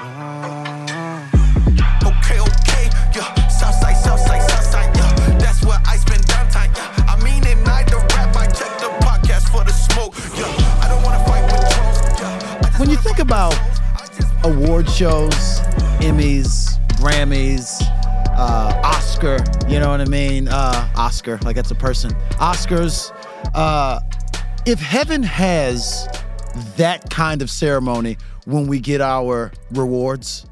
Okay, okay, yeah. Southside, Southside, Southside, yeah. That's where I spend downtime, yeah. I mean it, night the rap, I check the podcast for the smoke, yeah. I don't wanna fight with drones, yeah. When you think about with drones. I just wanna- award shows, Emmys, Grammys, uh, Oscar, you know what I mean? Uh, Oscar, like that's a person. Oscars. Uh, if heaven has that kind of ceremony when we get our rewards,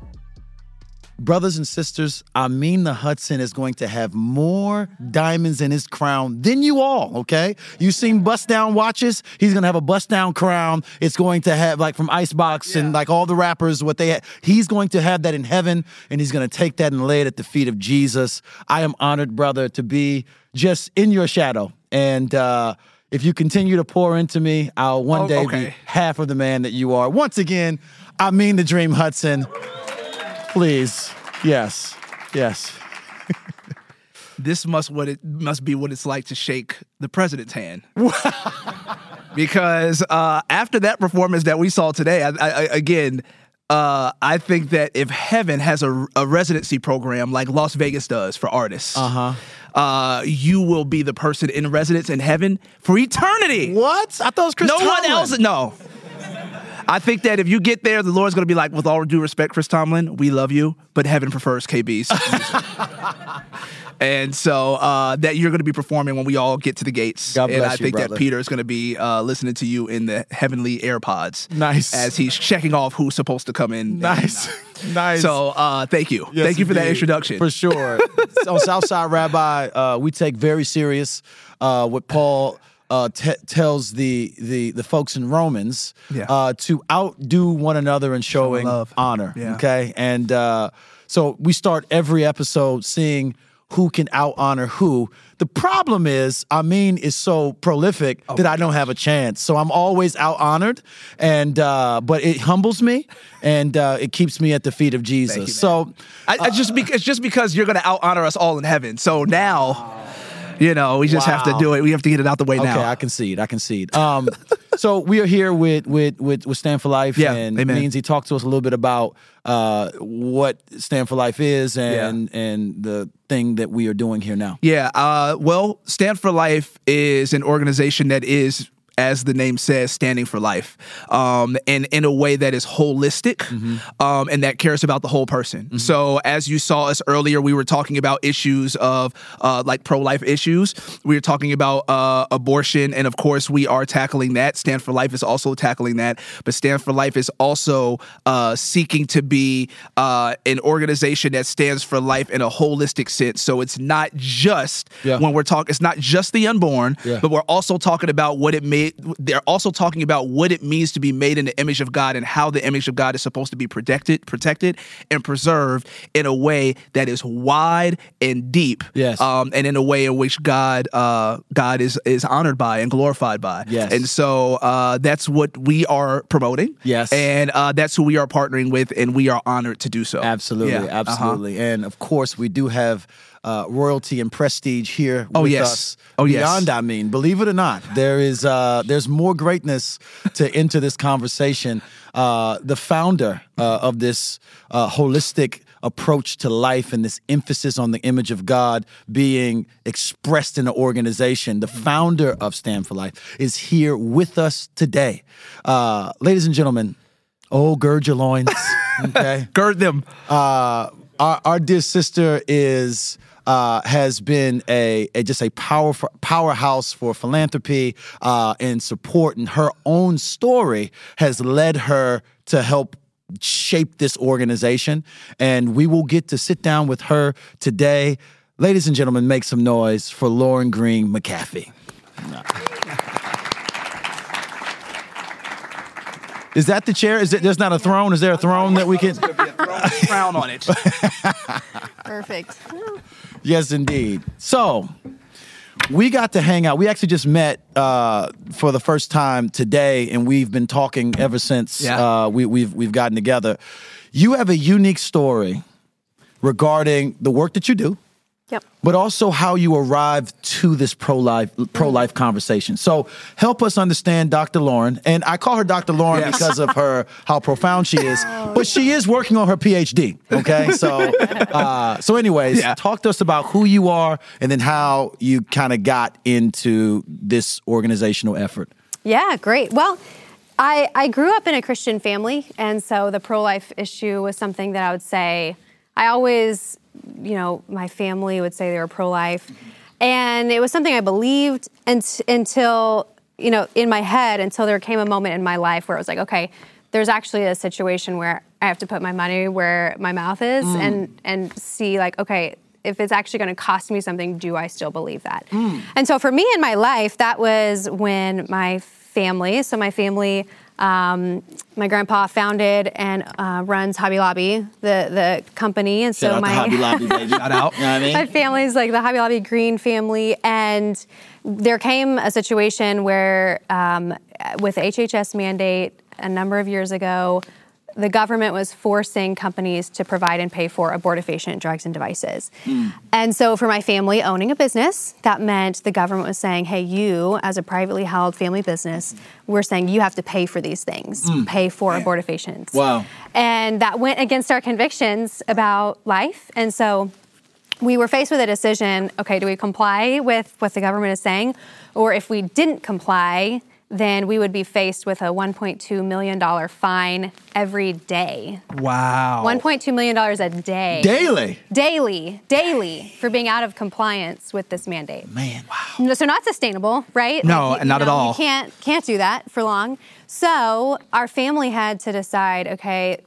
brothers and sisters, Ameen the Hudson is going to have more diamonds in his crown than you all, okay? You seen bust down watches? He's gonna have a bust down crown. It's going to have like from Icebox and like all the rappers, what they had. He's going to have that in heaven, and he's gonna take that and lay it at the feet of Jesus. I am honored, brother, to be just in your shadow. And uh if you continue to pour into me, I'll one Oh, day be half of the man that you are. Once again, Ameen the dream Hudson. Please. Yes. Yes. this must what it must be what it's like to shake the president's hand. because uh, after that performance that we saw today, I, I, I- again, uh, I think that if heaven has a, a residency program like Las Vegas does for artists, uh-huh. Uh, you will be the person in residence in heaven for eternity. What? I thought it was Chris no one else. No. I think that if you get there, the Lord's going to be like, with all due respect, Chris Tomlin, we love you, but heaven prefers KB's. and so uh, that you're going to be performing when we all get to the gates. God bless and I you, think brother. that Peter is going to be uh, listening to you in the heavenly AirPods. Nice. As he's checking off who's supposed to come in. Nice. nice. So uh, thank you. Yes, thank you for that introduction. For sure. so Southside Rabbi, uh, we take very serious uh, what Paul uh, te- tells the, the the folks in Romans Yeah. uh, to outdo one another in showing love. honor. Yeah. Okay, and uh, so we start every episode seeing who can out honor who. The problem is, Ameen is so prolific Oh. that I don't have a chance. So I'm always out honored, and uh, but it humbles me and uh, it keeps me at the feet of Jesus. you, so I, I just be, it's just because you're going to out honor us all in heaven. So now, you know, we just have to do it. We have to get it out the way Okay, now. Okay, I concede. I concede. Um, so we are here with with with, with Stand for Life, Yeah, and amen. means he talked to us a little bit about uh, what Stand for Life is and and the thing that we are doing here now. Yeah. Uh, well, Stand for Life is an organization that is, as the name says, standing for life, um, and in a way that is holistic, um, and that cares about the whole person. So, as you saw us earlier, we were talking about issues of uh, like pro-life issues. We were talking about uh, abortion, and of course, we are tackling that. Stand for Life is also tackling that, but Stand for Life is also uh, seeking to be uh, an organization that stands for life in a holistic sense. So it's not just Yeah. when we're talking, it's not just the unborn, Yeah. but we're also talking about what it made. They're also talking about what it means to be made in the image of God and how the image of God is supposed to be protected, protected, and preserved in a way that is wide and deep. Yes. Um, and in a way in which God, uh, God is is honored by and glorified by. Yes. And so uh, that's what we are promoting. Yes. And uh, that's who we are partnering with, and we are honored to do so. Absolutely, Yeah, uh-huh. absolutely, and of course we do have uh, royalty and prestige here Oh, with yes. us. Oh, yes. beyond I mean, believe it or not, there is uh, there's more greatness to enter this conversation. Uh, the founder uh, of this uh, holistic approach to life and this emphasis on the image of God being expressed in the organization, the founder of Stand for Life, is here with us today. Uh, ladies and gentlemen, oh, gird your loins. Okay Gird them. uh, our, our dear sister is uh, has been a, a just a powerful powerhouse for philanthropy uh, and support, and her own story has led her to help shape this organization. And we will get to sit down with her today. Ladies and gentlemen, make some noise for Lauren Green McAfee. Is that the chair? Is it? There's not a throne. Is there a throne that we can? crown on it. Perfect. Yes, indeed. So we got to hang out. We actually just met uh, for the first time today, and we've been talking ever since Yeah. uh, we, we've we've gotten together. You have a unique story regarding the work that you do, Yep. but also how you arrive to this pro-life pro-life conversation. So help us understand Dr. Lauren, and I call her Dr. Lauren Yes. because of her how profound she is, but she is working on her PhD. Okay, so uh, so anyways, Yeah. talk to us about who you are and then how you kind of got into this organizational effort. Yeah, great. Well, I, I grew up in a Christian family, and so the pro life issue was something that I would say I always, you know, my family would say they were pro life. And it was something I believed unt- until, you know, in my head, until there came a moment in my life where it was like, okay, there's actually a situation where I have to put my money where my mouth is and, and see, like, okay, if it's actually going to cost me something, do I still believe that? And so for me in my life, that was when my family, so my family, um, my grandpa founded and uh, runs Hobby Lobby, the the company, and so Shout my Hobby Lobby, baby. Shout out. You know I mean? my family's like the Hobby Lobby Green family, and there came a situation where, um, with HHS mandate a number of years ago, the government was forcing companies to provide and pay for abortifacient drugs and devices. Hmm. And so, for my family owning a business, that meant the government was saying, hey, you, as a privately held family business, we're saying you have to pay for these things, hmm. pay for abortifacients. Wow. And that went against our convictions about life. And so, we were faced with a decision okay, do we comply with what the government is saying? Or if we didn't comply, then we would be faced with a $1.2 million fine every day. Wow. $1.2 million a day. Daily. Daily, daily for being out of compliance with this mandate. Man, wow. So not sustainable, right? No, you- not you at all. You can't can't do that for long. So our family had to decide, okay,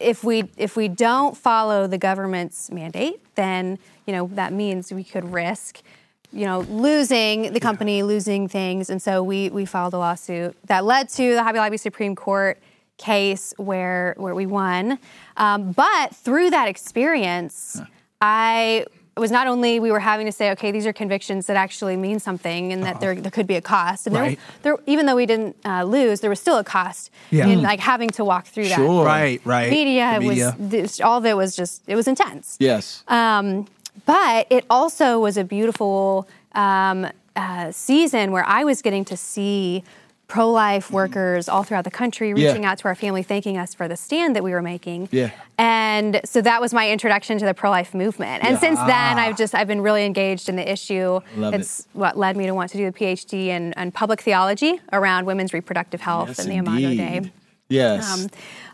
if we if we don't follow the government's mandate, then you know that means we could risk, you know, losing the company, losing things, and so we we filed a lawsuit that led to the Hobby Lobby Supreme Court case where where we won. Um, but through that experience, I was not only we were having to say, okay, these are convictions that actually mean something, and that there there could be a cost. And Right. there, there, even though we didn't uh, lose, there was still a cost Yeah. in like having to walk through that. Right, right. Media, media. was this, all of it was just it was intense. Yes. Um, but it also was a beautiful um, uh, season where I was getting to see pro life workers all throughout the country Yeah. reaching out to our family, thanking us for the stand that we were making. Yeah. And so that was my introduction to the pro life movement. And since then, I've just I've been really engaged in the issue. Love it. it's what led me to want to do the PhD in, in public theology around women's reproductive health Yes, in the Imago indeed. Yes. Um,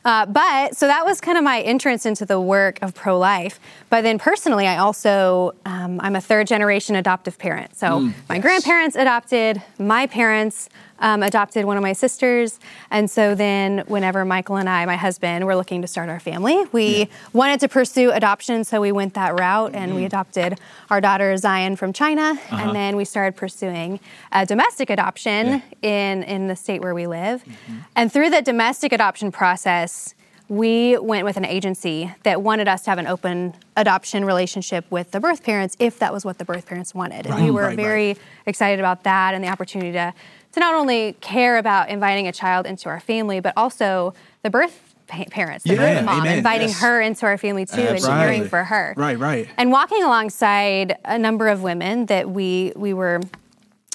uh, but so that was kind of my entrance into the work of pro life. But then personally, I also um, I'm a third generation adoptive parent. So Mm, my grandparents adopted, my parents um, adopted one of my sisters, and so then whenever Michael and I, my husband, were looking to start our family, we wanted to pursue adoption, so we went that route and Mm-hmm. we adopted our daughter Zion from China, Uh-huh. and then we started pursuing a domestic adoption in in the state where we live, Mm-hmm. and through the domestic adoption process we went with an agency that wanted us to have an open adoption relationship with the birth parents if that was what the birth parents wanted. And we were right, very excited about that and the opportunity to, to not only care about inviting a child into our family, but also the birth pa- parents, the Yeah, birth mom, amen, inviting yes. her into our family too and Absolutely. caring for her. Right, right. And walking alongside a number of women that we we were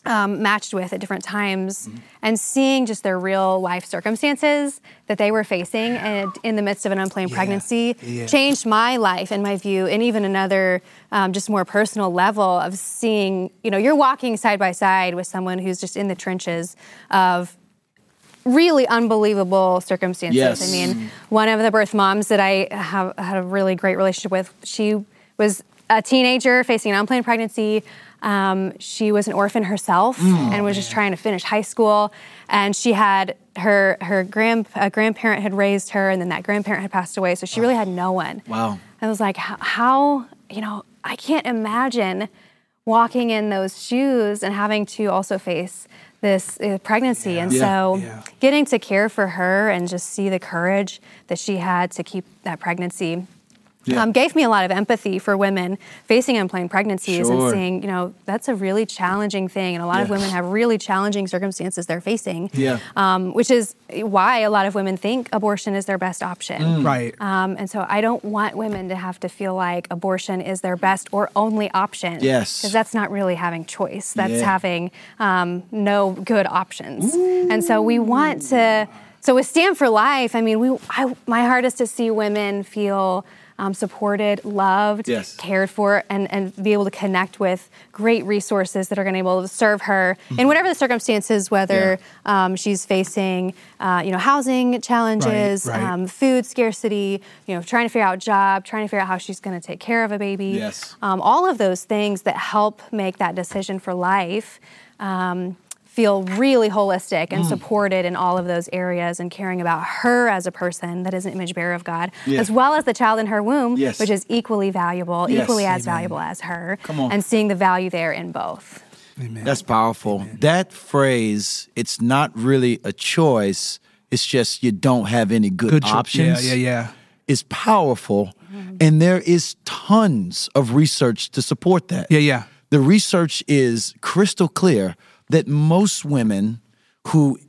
um, matched with at different times Mm-hmm. and seeing just their real life circumstances that they were facing and in the midst of an unplanned pregnancy yeah. changed my life and my view and even another um, just more personal level of seeing you know you're walking side by side with someone who's just in the trenches of really unbelievable circumstances. Yes. I mean, one of the birth moms that I have had a really great relationship with, she was a teenager facing an unplanned pregnancy. Um, she was an orphan herself and was just trying to finish high school. And she had her her grand uh, grandparent had raised her, and then that grandparent had passed away, so she really had no one. Wow. I was like, how, you know, I can't imagine walking in those shoes and having to also face this uh, pregnancy. And Yeah. so Yeah. getting to care for her and just see the courage that she had to keep that pregnancy Yeah. um, gave me a lot of empathy for women facing unplanned pregnancies Sure. and seeing, you know, that's a really challenging thing. And a lot of women have really challenging circumstances they're facing. Yeah. Um, which is why a lot of women think abortion is their best option. Mm. Right. Um, and so I don't want women to have to feel like abortion is their best or only option. Yes. Because that's not really having choice. That's Yeah. having um, no good options. And so we want to. So with Stand for Life, I mean, we. I, my heart is to see women feel. Um, supported, loved, Yes. cared for, and, and be able to connect with great resources that are going to be able to serve her in whatever the circumstances, whether um, she's facing, uh, you know, housing challenges, right. Um, food scarcity, you know, trying to figure out a job, trying to figure out how she's going to take care of a baby. Yes. Um, all of those things that help make that decision for life um, feel really holistic Mm. and supported in all of those areas and caring about her as a person that is an image bearer of God, Yeah. as well as the child in her womb, Yes. which is equally valuable, Yes. equally as Amen. valuable as her, Come on. and seeing the value there in both. Amen. That's powerful. That phrase, it's not really a choice, it's just you don't have any good, Good options. Yeah, yeah, yeah. Is powerful. And there is tons of research to support that. Yeah, yeah. The research is crystal clear that most women who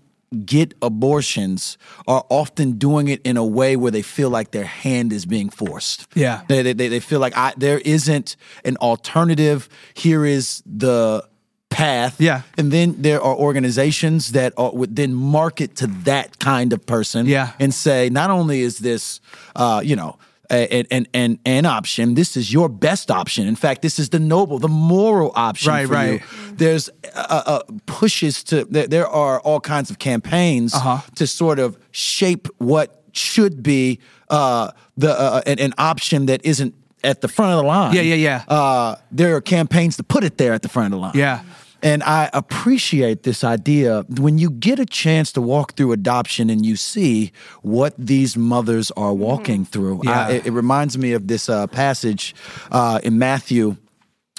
get abortions are often doing it in a way where they feel like their hand is being forced. Yeah. They, they, they feel like I, there isn't an alternative. Here is the path. Yeah. And then there are organizations that are, would then market to that kind of person. Yeah. And say, not only is this, uh, you know, an, an, an, an option. This is your best option. In fact, this is the noble, the moral option Right, for you. right. There's uh, uh, pushes to. There, there are all kinds of campaigns Uh-huh. to sort of shape what should be uh, the uh, an, an option that isn't at the front of the line. Yeah, yeah, yeah. Uh, there are campaigns to put it there at the front of the line. Yeah. And I appreciate this idea when you get a chance to walk through adoption and you see what these mothers are walking through. Yeah. I, it, it reminds me of this uh, passage uh, in Matthew.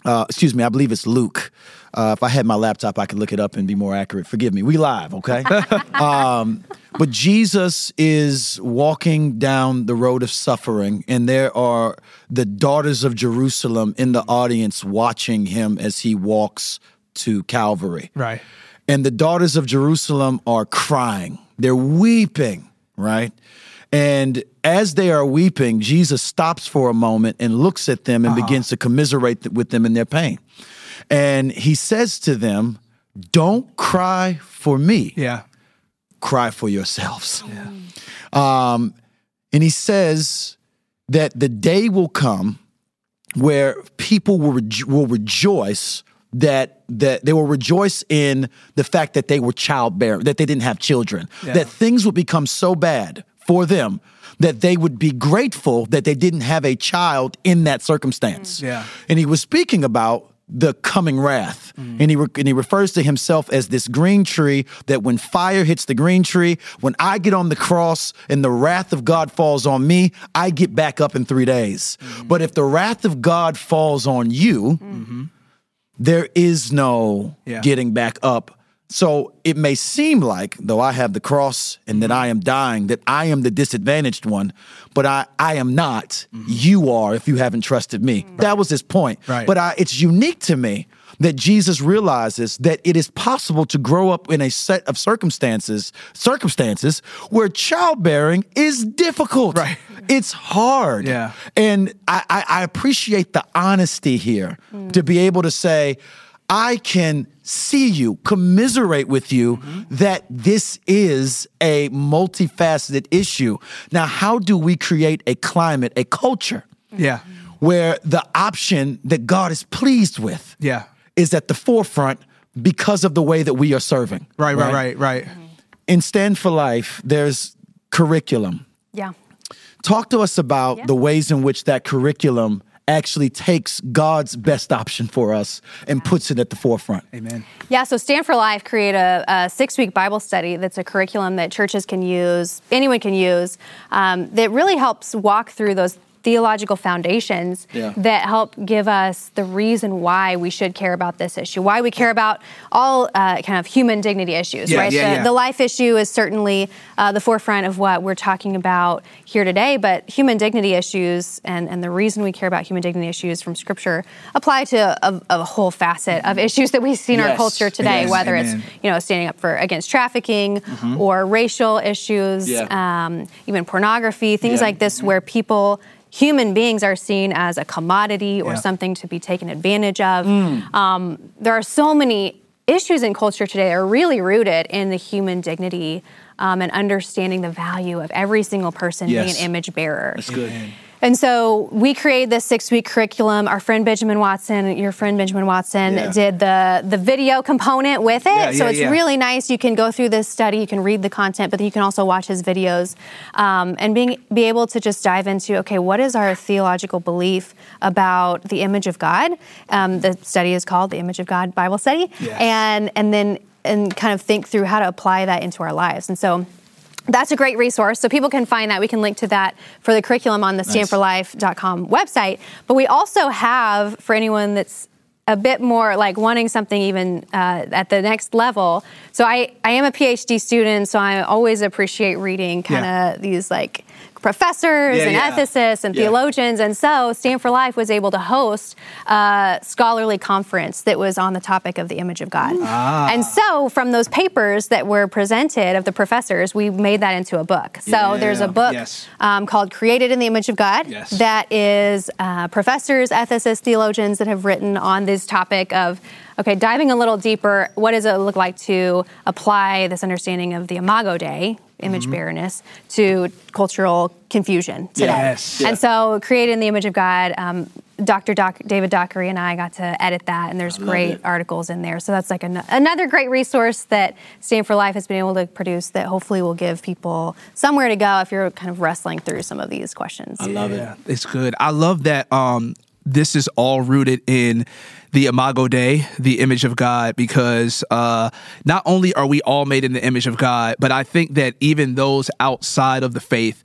Uh, excuse me, I believe it's Luke. Uh, if I had my laptop, I could look it up and be more accurate. Forgive me. We live, okay? um, but Jesus is walking down the road of suffering, and there are the daughters of Jerusalem in the audience watching him as he walks to Calvary. Right. And the daughters of Jerusalem are crying. They're weeping, right? And as they are weeping, Jesus stops for a moment and looks at them and begins to commiserate with them in their pain. And he says to them, Don't cry for me, Yeah. cry for yourselves. Um, and he says that the day will come where people will, rejo- will rejoice that that they will rejoice in the fact that they were childbearing, that they didn't have children, Yeah. that things would become so bad for them that they would be grateful that they didn't have a child in that circumstance. Mm. Yeah. And he was speaking about the coming wrath. Mm. And, he re- and he refers to himself as this green tree that when fire hits the green tree, when I get on the cross and the wrath of God falls on me, I get back up in three days. Mm-hmm. But if the wrath of God falls on you, mm-hmm. There is no Yeah. getting back up. So it may seem like, though I have the cross and that I am dying, that I am the disadvantaged one, but I, I am not. Mm-hmm. You are if you haven't trusted me. That was his point. Right. But I, it's unique to me that Jesus realizes that it is possible to grow up in a set of circumstances, circumstances where childbearing is difficult. Right. It's hard. Yeah. And I, I, I appreciate the honesty here to be able to say, I can see you, commiserate with you that this is a multifaceted issue. Now, how do we create a climate, a culture Yeah. where the option that God is pleased with Yeah. is at the forefront because of the way that we are serving? Right, right, right, right. In Stand for Life, there's curriculum. Yeah. Talk to us about Yeah. the ways in which that curriculum actually takes God's best option for us and puts it at the forefront. Amen. Yeah, so Stand for Life create a, a six-week Bible study that's a curriculum that churches can use, anyone can use, um, that really helps walk through those theological foundations Yeah. that help give us the reason why we should care about this issue, why we care about all uh, kind of human dignity issues, Yeah, right? yeah, the, the life issue is certainly uh, the forefront of what we're talking about here today, but human dignity issues and, and the reason we care about human dignity issues from Scripture apply to a, a whole facet of issues that we see in our culture today, Yes, whether amen. it's you know standing up for against trafficking or racial issues, um, even pornography, things like this, where people. Human beings are seen as a commodity or Yeah. something to be taken advantage of. Um, there are so many issues in culture today that are really rooted in the human dignity um, and understanding the value of every single person being an image bearer. That's good. And so we created this six week curriculum. Our friend Benjamin Watson, your friend Benjamin Watson, Yeah. did the, the video component with it. Yeah, so yeah, it's really nice. You can go through this study, you can read the content, but you can also watch his videos um, and being, be able to just dive into okay, what is our theological belief about the image of God? Um, the study is called the Image of God Bible Study. And, and then and kind of think through how to apply that into our lives. And so that's a great resource. So people can find that. We can link to that for the curriculum on the standforlife.com website. But we also have, for anyone that's a bit more like wanting something even uh, at the next level. So I, I am a PhD student, so I always appreciate reading kind of Yeah. these like professors Yeah, and yeah. ethicists and Yeah. theologians. And so Stand for Life was able to host a scholarly conference that was on the topic of the image of God. Ah. And so from those papers that were presented of the professors, we made that into a book. So there's a book Yes. um, called Created in the Image of God Yes. that is uh, professors, ethicists, theologians that have written on this topic of okay, diving a little deeper, what does it look like to apply this understanding of the Imago Dei, image bearerness, to cultural confusion today? Yes. And so, created in the image of God, um, Dr. Doc, David Dockery and I got to edit that, and there's great it. articles in there. So that's like an, another great resource that Stand for Life has been able to produce that hopefully will give people somewhere to go if you're kind of wrestling through some of these questions. I love it. It's good. I love that um this is all rooted in the Imago Dei, the image of God, because uh, not only are we all made in the image of God, but I think that even those outside of the faith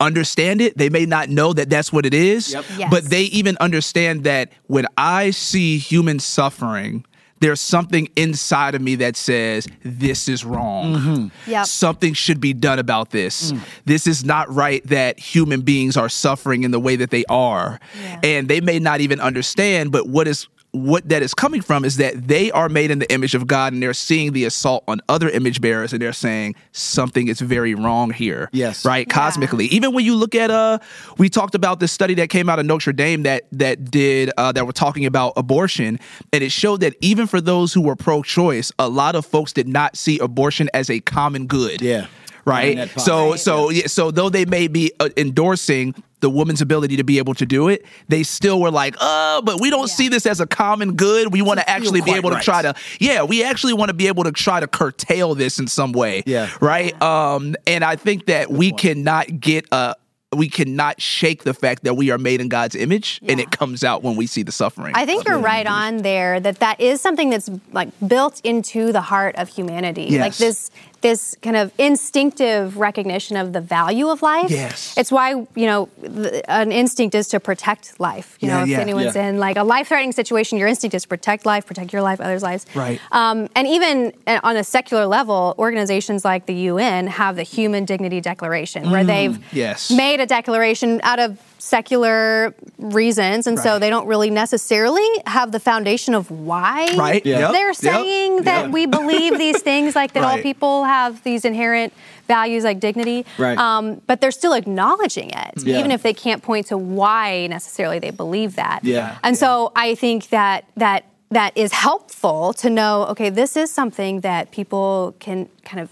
understand it. They may not know that that's what it is, Yep. Yes. but they even understand that when I see human suffering, there's something inside of me that says this is wrong. Yep. Something should be done about this. This is not right that human beings are suffering in the way that they are. Yeah. And they may not even understand, but what is what that is coming from is that they are made in the image of God and they're seeing the assault on other image bearers and they're saying something is very wrong here. Yes. Right? Cosmically. Even when you look at uh we talked about this study that came out of Notre Dame that that did uh that were talking about abortion and it showed that even for those who were pro-choice, a lot of folks did not see abortion as a common good Yeah. right? Right. So so yeah, so though they may be uh, endorsing the woman's ability to be able to do it, they still were like, "Oh, but we don't Yeah. see this as a common good. We want to actually be able to try to yeah, we actually want to be able to try to curtail this in some way." Yeah. Right? Um and I think that we cannot get a we cannot shake the fact that we are made in God's image and it comes out when we see the suffering. I think you're right on there that that is something that's like built into the heart of humanity. Like this this kind of instinctive recognition of the value of life. Yes. It's why, you know, th- an instinct is to protect life. You Yeah, know, if yeah, anyone's yeah. in like a life-threatening situation, your instinct is to protect life, protect your life, others' lives. Right. Um, and even uh, on a secular level, organizations like the UN have the Human Dignity Declaration, where they've Mm, yes. made a declaration out of secular reasons, and so they don't really necessarily have the foundation of why Right. Yeah. Yep. they're Yep. saying that Yep. we believe these things, like that all people have these inherent values like dignity. Right. Um, but they're still acknowledging it, Yeah. even if they can't point to why necessarily they believe that. Yeah. And so I think that that that is helpful to know. Okay, this is something that people can kind of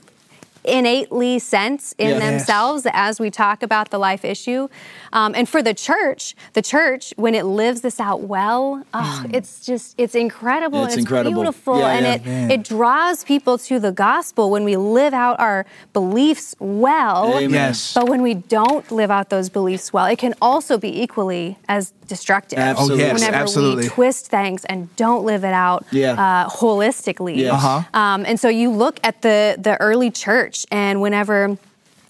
innately sense in Yes. themselves as we talk about the life issue. Um, and for the church, the church, when it lives this out well, oh, it's just, it's incredible. It's and incredible. beautiful. Yeah, and yeah. it, Man. it draws people to the gospel when we live out our beliefs well. Amen. Yes. But when we don't live out those beliefs well, it can also be equally as destructive. Absolutely. Oh, yes, Whenever absolutely. we twist things and don't live it out Yeah. uh, holistically. Uh-huh. Um, and so you look at the the early church, and whenever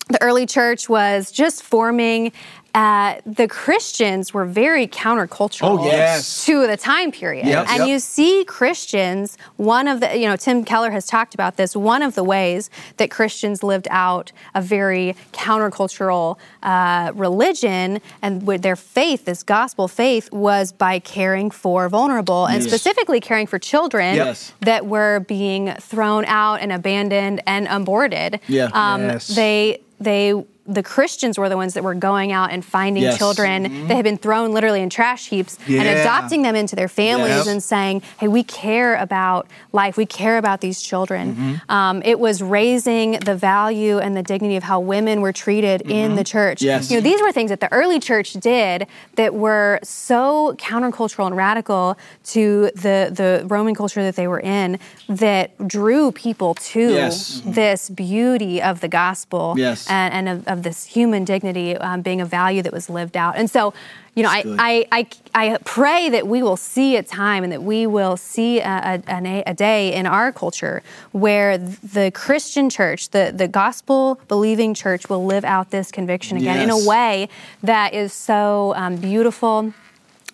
the early church was just forming uh, the Christians were very countercultural Oh, yes. to the time period. Yep, and yep. you see Christians, one of the, you know, Tim Keller has talked about this, one of the ways that Christians lived out a very countercultural uh, religion and with their faith, this gospel faith, was by caring for vulnerable and Yes. specifically caring for children Yes. that were being thrown out and abandoned and aborted. Yeah. Um, Yes. They they the Christians were the ones that were going out and finding Yes. children that had been thrown literally in trash heaps and adopting them into their families Yes. and saying, "Hey, we care about life. We care about these children." Mm-hmm. Um, it was raising the value and the dignity of how women were treated in the church. Mm-hmm. Yes. You know, these were things that the early church did that were so countercultural and radical to the the Roman culture that they were in that drew people to Yes. this beauty of the gospel Yes. and, and of, of this human dignity um, being a value that was lived out. And so, you know, I. I, I, I pray that we will see a time and that we will see a, a, a day in our culture where the Christian church, the, the gospel believing church, will live out this conviction again in a way that is so um, beautiful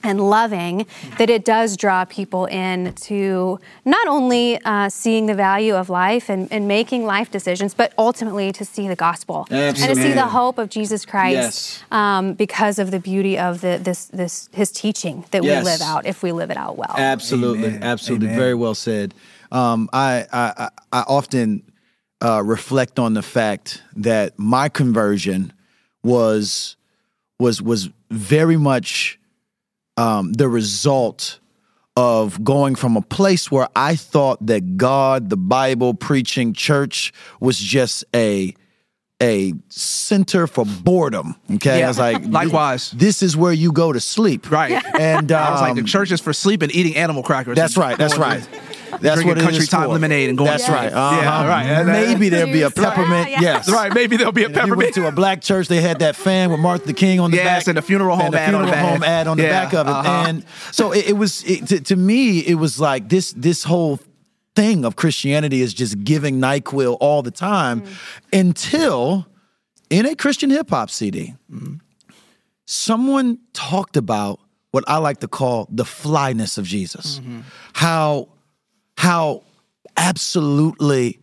and loving that it does draw people in to not only uh, seeing the value of life and, and making life decisions, but ultimately to see the gospel and to see the hope of Jesus Christ Yes. um, because of the beauty of the, this, this, his teaching that Yes. we live out if we live it out well. Absolutely, Amen. absolutely, Amen. very well said. Um, I, I I I often uh, reflect on the fact that my conversion was was was very much um, the result of going from a place where I thought that God, the Bible, preaching, church was just a a center for boredom. Okay, Yeah. I was like, Likewise. this is where you go to sleep. Right. And I was like, the um, church is for sleeping, eating animal crackers. that's right. That's right. To- That's drinking what it country time for. lemonade and going That's to right. sleep. Yeah, Uh-huh. right. And- Maybe there'll be a Juice. Yeah, peppermint. yeah. Yes. Right. Maybe there'll be a If you went peppermint. to a black church, they had that fan with Martha King on the Yes, back, and the funeral home and the ad on the funeral back. home ad on the Yeah, back of it. uh-huh. And so it, it was it, to, to me, it was like this this whole thing of Christianity is just giving Nyquil all the time until in a Christian hip hop CD, someone talked about what I like to call the flyness of Jesus. How how absolutely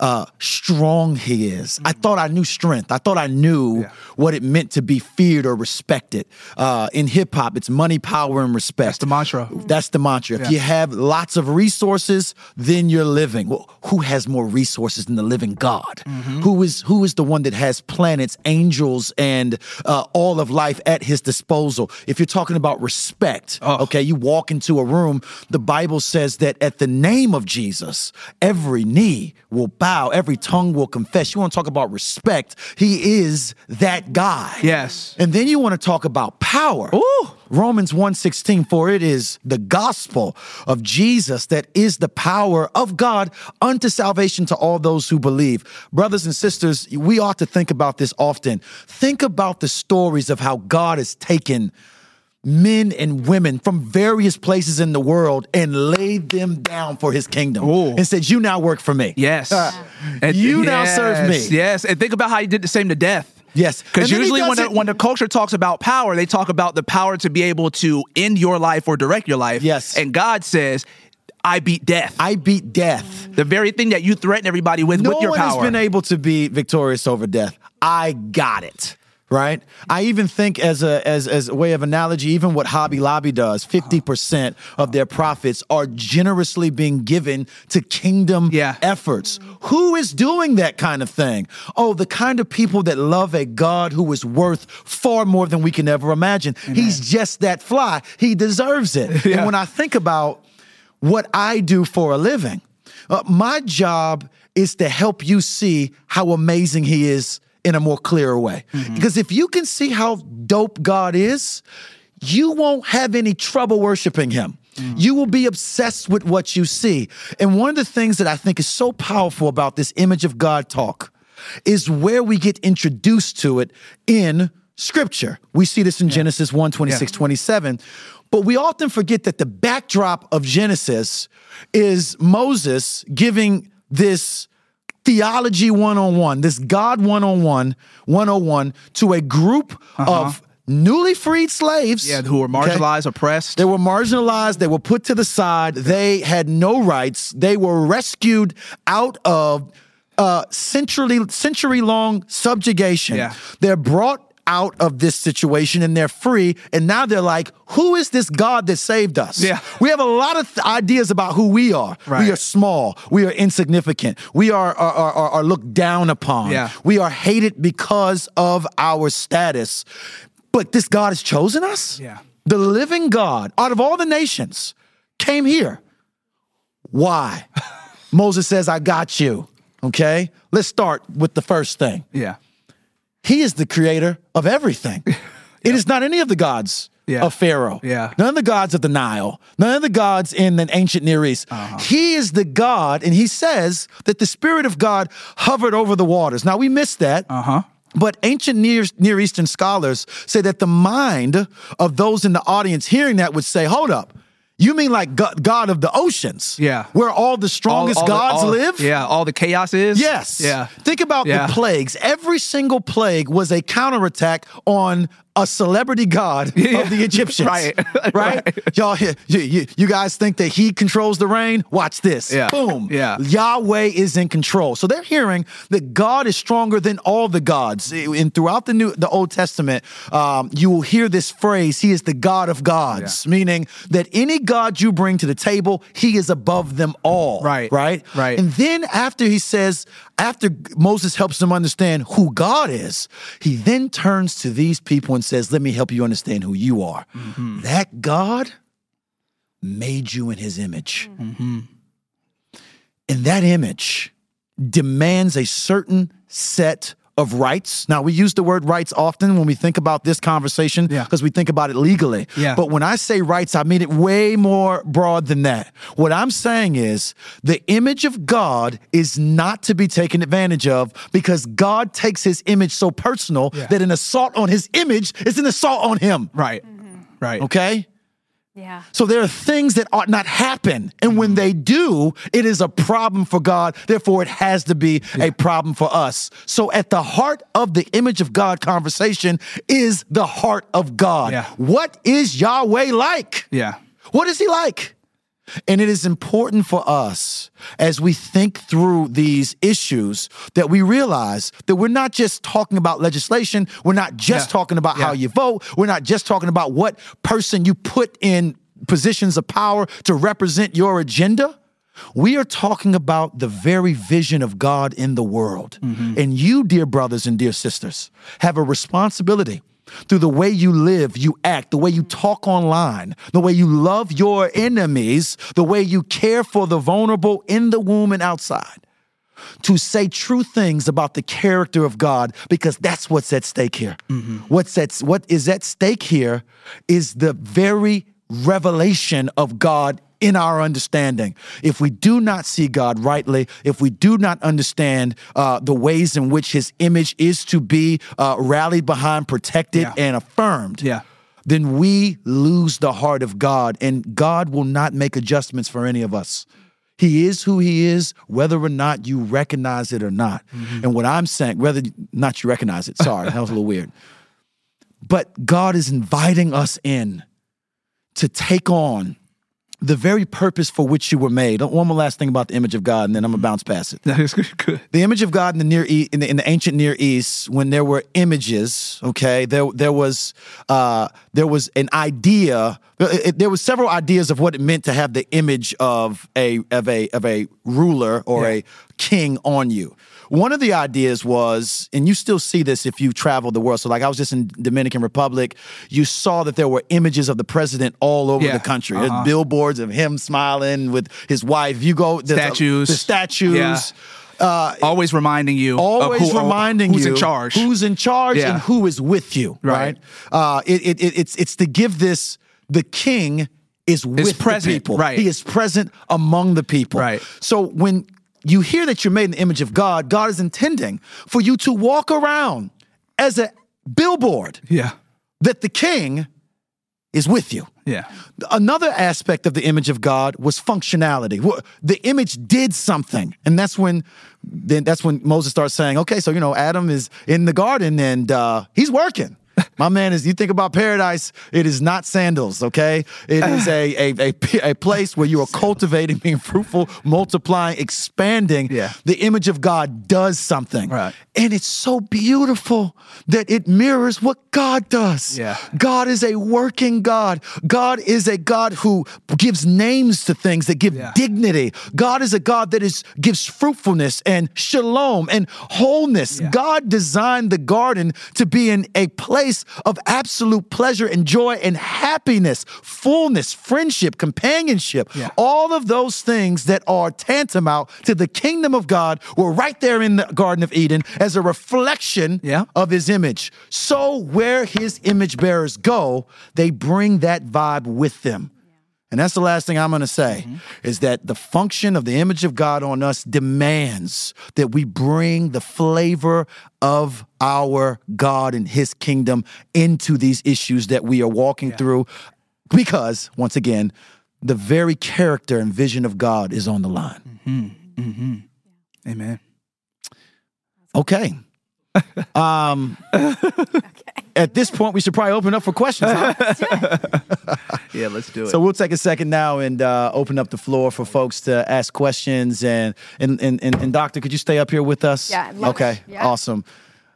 uh, strong he is. I thought I knew strength. I thought I knew Yeah. what it meant to be feared or respected. Uh, in hip hop, it's money, power, and respect. That's the mantra. That's the mantra. If you have lots of resources, then you're living. Well, who has more resources than the living God? Mm-hmm. Who is who is the one that has planets, angels, and uh, all of life at his disposal? If you're talking about respect, Oh. okay, you walk into a room. The Bible says that at the name of Jesus, every knee will bow, every tongue will confess. You want to talk about respect? He is that guy. Yes. And then you want to talk about power. Ooh. Romans 1:16 for it is the gospel of Jesus that is the power of God unto salvation to all those who believe. Brothers and sisters, we ought to think about this often. Think about the stories of how God has taken men and women from various places in the world and laid them down for his kingdom Ooh. and said, "You now work for me." Yes. Uh, And- you now serve me. yes, Yes. And think about how he did the same to death. Yes. Because And then he usually when the, when the culture talks about power, they talk about the power to be able to end your life or direct your life. Yes. And God says, I beat death. I beat death. the very thing that you threaten everybody with no with your one power. has been able to be victorious over death. I got it. Right. I even think as a as as a way of analogy, even what Hobby Lobby does, fifty percent of their profits are generously being given to kingdom Yeah. efforts. Who is doing that kind of thing? Oh, the kind of people that love a God who is worth far more than we can ever imagine. He's just that fly. He deserves it. Yeah. And when I think about what I do for a living. Uh, my job is to help you see how amazing He is in a more clearer way. Mm-hmm. Because if you can see how dope God is, you won't have any trouble worshiping Him. Mm-hmm. You will be obsessed with what you see. And one of the things that I think is so powerful about this image of God talk is where we get introduced to it in scripture. We see this in Genesis 1 26, 27. But we often forget that the backdrop of Genesis is Moses giving this theology 101, this God 101, 101 to a group of newly freed slaves. Yeah, who were okay? marginalized, oppressed. They were marginalized. They were put to the side. They had no rights. They were rescued out of uh, century century long subjugation. Yeah. They're brought out of this situation and they're free. And now they're like, who is this God that saved us? Yeah. We have a lot of th- ideas about who we are. Right. We are small. We are insignificant. We are, are, are, are- are looked down upon. Yeah. We are hated because of our status. But this God has chosen us? Yeah. The living God, out of all the nations, came here. Why? Moses says, I got you. Okay? Let's start with the first thing. yeah. He is the creator of everything. It is not any of the gods Yeah. of Pharaoh. Yeah. None of the gods of the Nile. None of the gods in the ancient Near East. Uh-huh. He is the God, and he says that the Spirit of God hovered over the waters. Now we missed that. Uh huh. But ancient Near, Near Eastern scholars say that the mind of those in the audience hearing that would say, hold up. You mean like God, of the oceans? Yeah. Where all the strongest the- gods all- live? Yeah, all the chaos is. Yes. Yeah. Think about Yeah. the plagues. Every single plague was a counterattack on a celebrity god Yeah. of the Egyptians. Right. right? Right. Y'all, you, you, guys think that he controls the rain? Watch this. Yeah. Boom. Yeah. Yahweh is in control. So they're hearing that God is stronger than all the gods. And throughout the new, the Old Testament, um, you will hear this phrase: "He is the God of gods," meaning that any god you bring to the table, He is above them all. Right. Right. Right. And then after he says, after Moses helps them understand who God is, he then turns to these people and says, "Let me help you understand who you are. Mm-hmm. That God made you in His image." Mm-hmm. And that image demands a certain set of rights. Now, we use the word rights often when we think about this conversation Yeah. because we think about it legally. Yeah. But when I say rights, I mean it way more broad than that. What I'm saying is the image of God is not to be taken advantage of because God takes his image so personal Yeah. that an assault on his image is an assault on him. Right. Mm-hmm. Right. Okay? Yeah. So there are things that ought not happen. And when mm-hmm. they do, it is a problem for God. Therefore, it has to be a problem for us. So at the heart of the image of God conversation is the heart of God. Yeah. What is Yahweh like? Yeah. What is he like? And it is important for us as we think through these issues that we realize that we're not just talking about legislation. We're not just Yeah. talking about how you vote. We're not just talking about what person you put in positions of power to represent your agenda. We are talking about the very vision of God in the world. Mm-hmm. And you, dear brothers and dear sisters, have a responsibility through the way you live, you act, the way you talk online, the way you love your enemies, the way you care for the vulnerable in the womb and outside. To say true things about the character of God, because that's what's at stake here. Mm-hmm. What's at what is at stake here is the very revelation of God in our understanding. If we do not see God rightly, if we do not understand uh, the ways in which His image is to be uh, rallied behind, protected, Yeah. and affirmed, Yeah. then we lose the heart of God, and God will not make adjustments for any of us. He is who he is, whether or not you recognize it or not. And what I'm saying, whether or not you recognize it, sorry, that was a little weird. But God is inviting us in to take on the very purpose for which you were made. One more last thing about the image of God, and then I'm gonna bounce past it. That is good. The image of God in the near East, in the, in the ancient Near East, when there were images, okay, there there was uh, there was an idea. it- it- there was several ideas of what it meant to have the image of a of a of a ruler or Yeah. a king on you. One of the ideas was, and you still see this if you travel the world. So, like I was just in Dominican Republic, you saw that there were images of the president all over Yeah. the country. Uh-huh. There's billboards of him smiling with his wife. You go there's a- Statues. the statues. Yeah. always reminding you. of Always who- reminding who's you in charge. who's in charge, Yeah. and who is with you. Right. Right. Uh, it, it, it, it's it's to give this the king is with present, people. right. He is present among the people. Right. So when you hear that you're made in the image of God, God is intending for you to walk around as a billboard yeah. that the king is with you. Yeah. Another aspect of the image of God was functionality. The image did something, and that's when then that's when Moses starts saying, "Okay, so you know Adam is in the garden and uh, he's working. My man is. You think about paradise. It is not sandals. Okay. It is a a, a, a place where you are cultivating, being fruitful, multiplying, expanding. Yeah. The image of God does something. Right. And it's so beautiful that it mirrors what God does. Yeah. God is a working God. God is a God who gives names to things that give Yeah. dignity. God is a God that is gives fruitfulness and shalom and wholeness. Yeah. God designed the garden to be in a place of absolute pleasure and joy and happiness, fullness, friendship, companionship. Yeah. All of those things that are tantamount to the kingdom of God were right there in the Garden of Eden as a reflection Yeah. of his image. So where his image bearers go, they bring that vibe with them. And that's the last thing I'm going to say Mm-hmm. is that the function of the image of God on us demands that we bring the flavor of our God and his kingdom into these issues that we are walking through because once again, the very character and vision of God is on the line. Amen. Okay. Um, At this point, we should probably open up for questions. huh? Yeah, let's do it. So we'll take a second now and uh, open up the floor for folks to ask questions. And and, and and and Doctor, could you stay up here with us? Yeah, I'd Okay. Yeah. Awesome.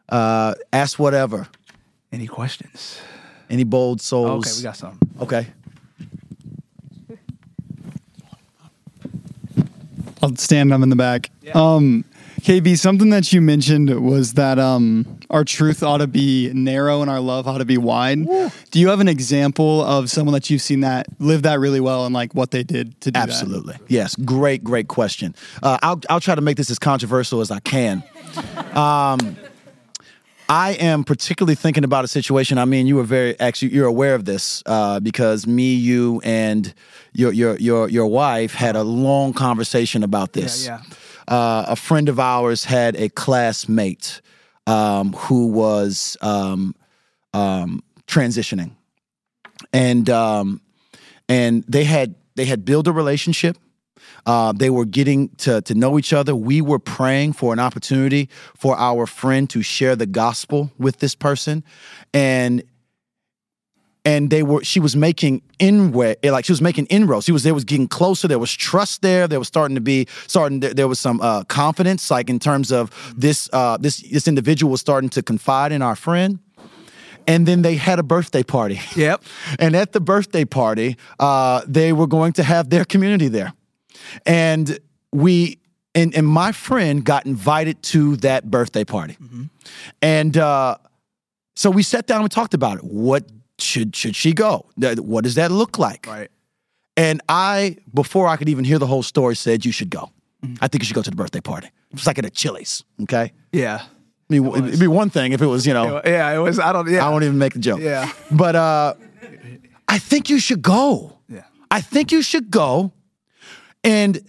Uh, ask whatever. Any questions? Any bold souls? Okay, we got some. Okay. I'll stand. I'm in the back. Um, KB, something that you mentioned was that um, our truth ought to be narrow and our love ought to be wide. Do you have an example of someone that you've seen that live that really well and like what they did to do that? Absolutely. Yes. Great, great question. Uh, I'll, I'll try to make this as controversial as I can. Um, I am particularly thinking about a situation. I mean, you were very actually you're aware of this uh, because me, you, and your your your your wife had a long conversation about this. yeah. Uh, a friend of ours had a classmate um, who was um, um, transitioning, and um, and they had they had built a relationship. Uh, they were getting to, to know each other. We were praying for an opportunity for our friend to share the gospel with this person, and and they were she was making inway like she was making inroads. She was there was getting closer. There was trust there. There was starting to be starting. There, there was some uh, confidence, like in terms of this uh, this this individual was starting to confide in our friend. And then they had a birthday party. Yep. And at the birthday party, uh, they were going to have their community there. And we and, and my friend got invited to that birthday party. And uh, so we sat down and we talked about it. What should should she go? What does that look like? Right. And I, before I could even hear the whole story, said you should go. I think you should go to the birthday party. It's like at a Chili's. Okay. Yeah. I mean, it'd be one thing if it was, you know, Yeah, it was. I don't. Yeah. I won't even make the joke. Yeah. But uh, I think you should go. Yeah. I think you should go and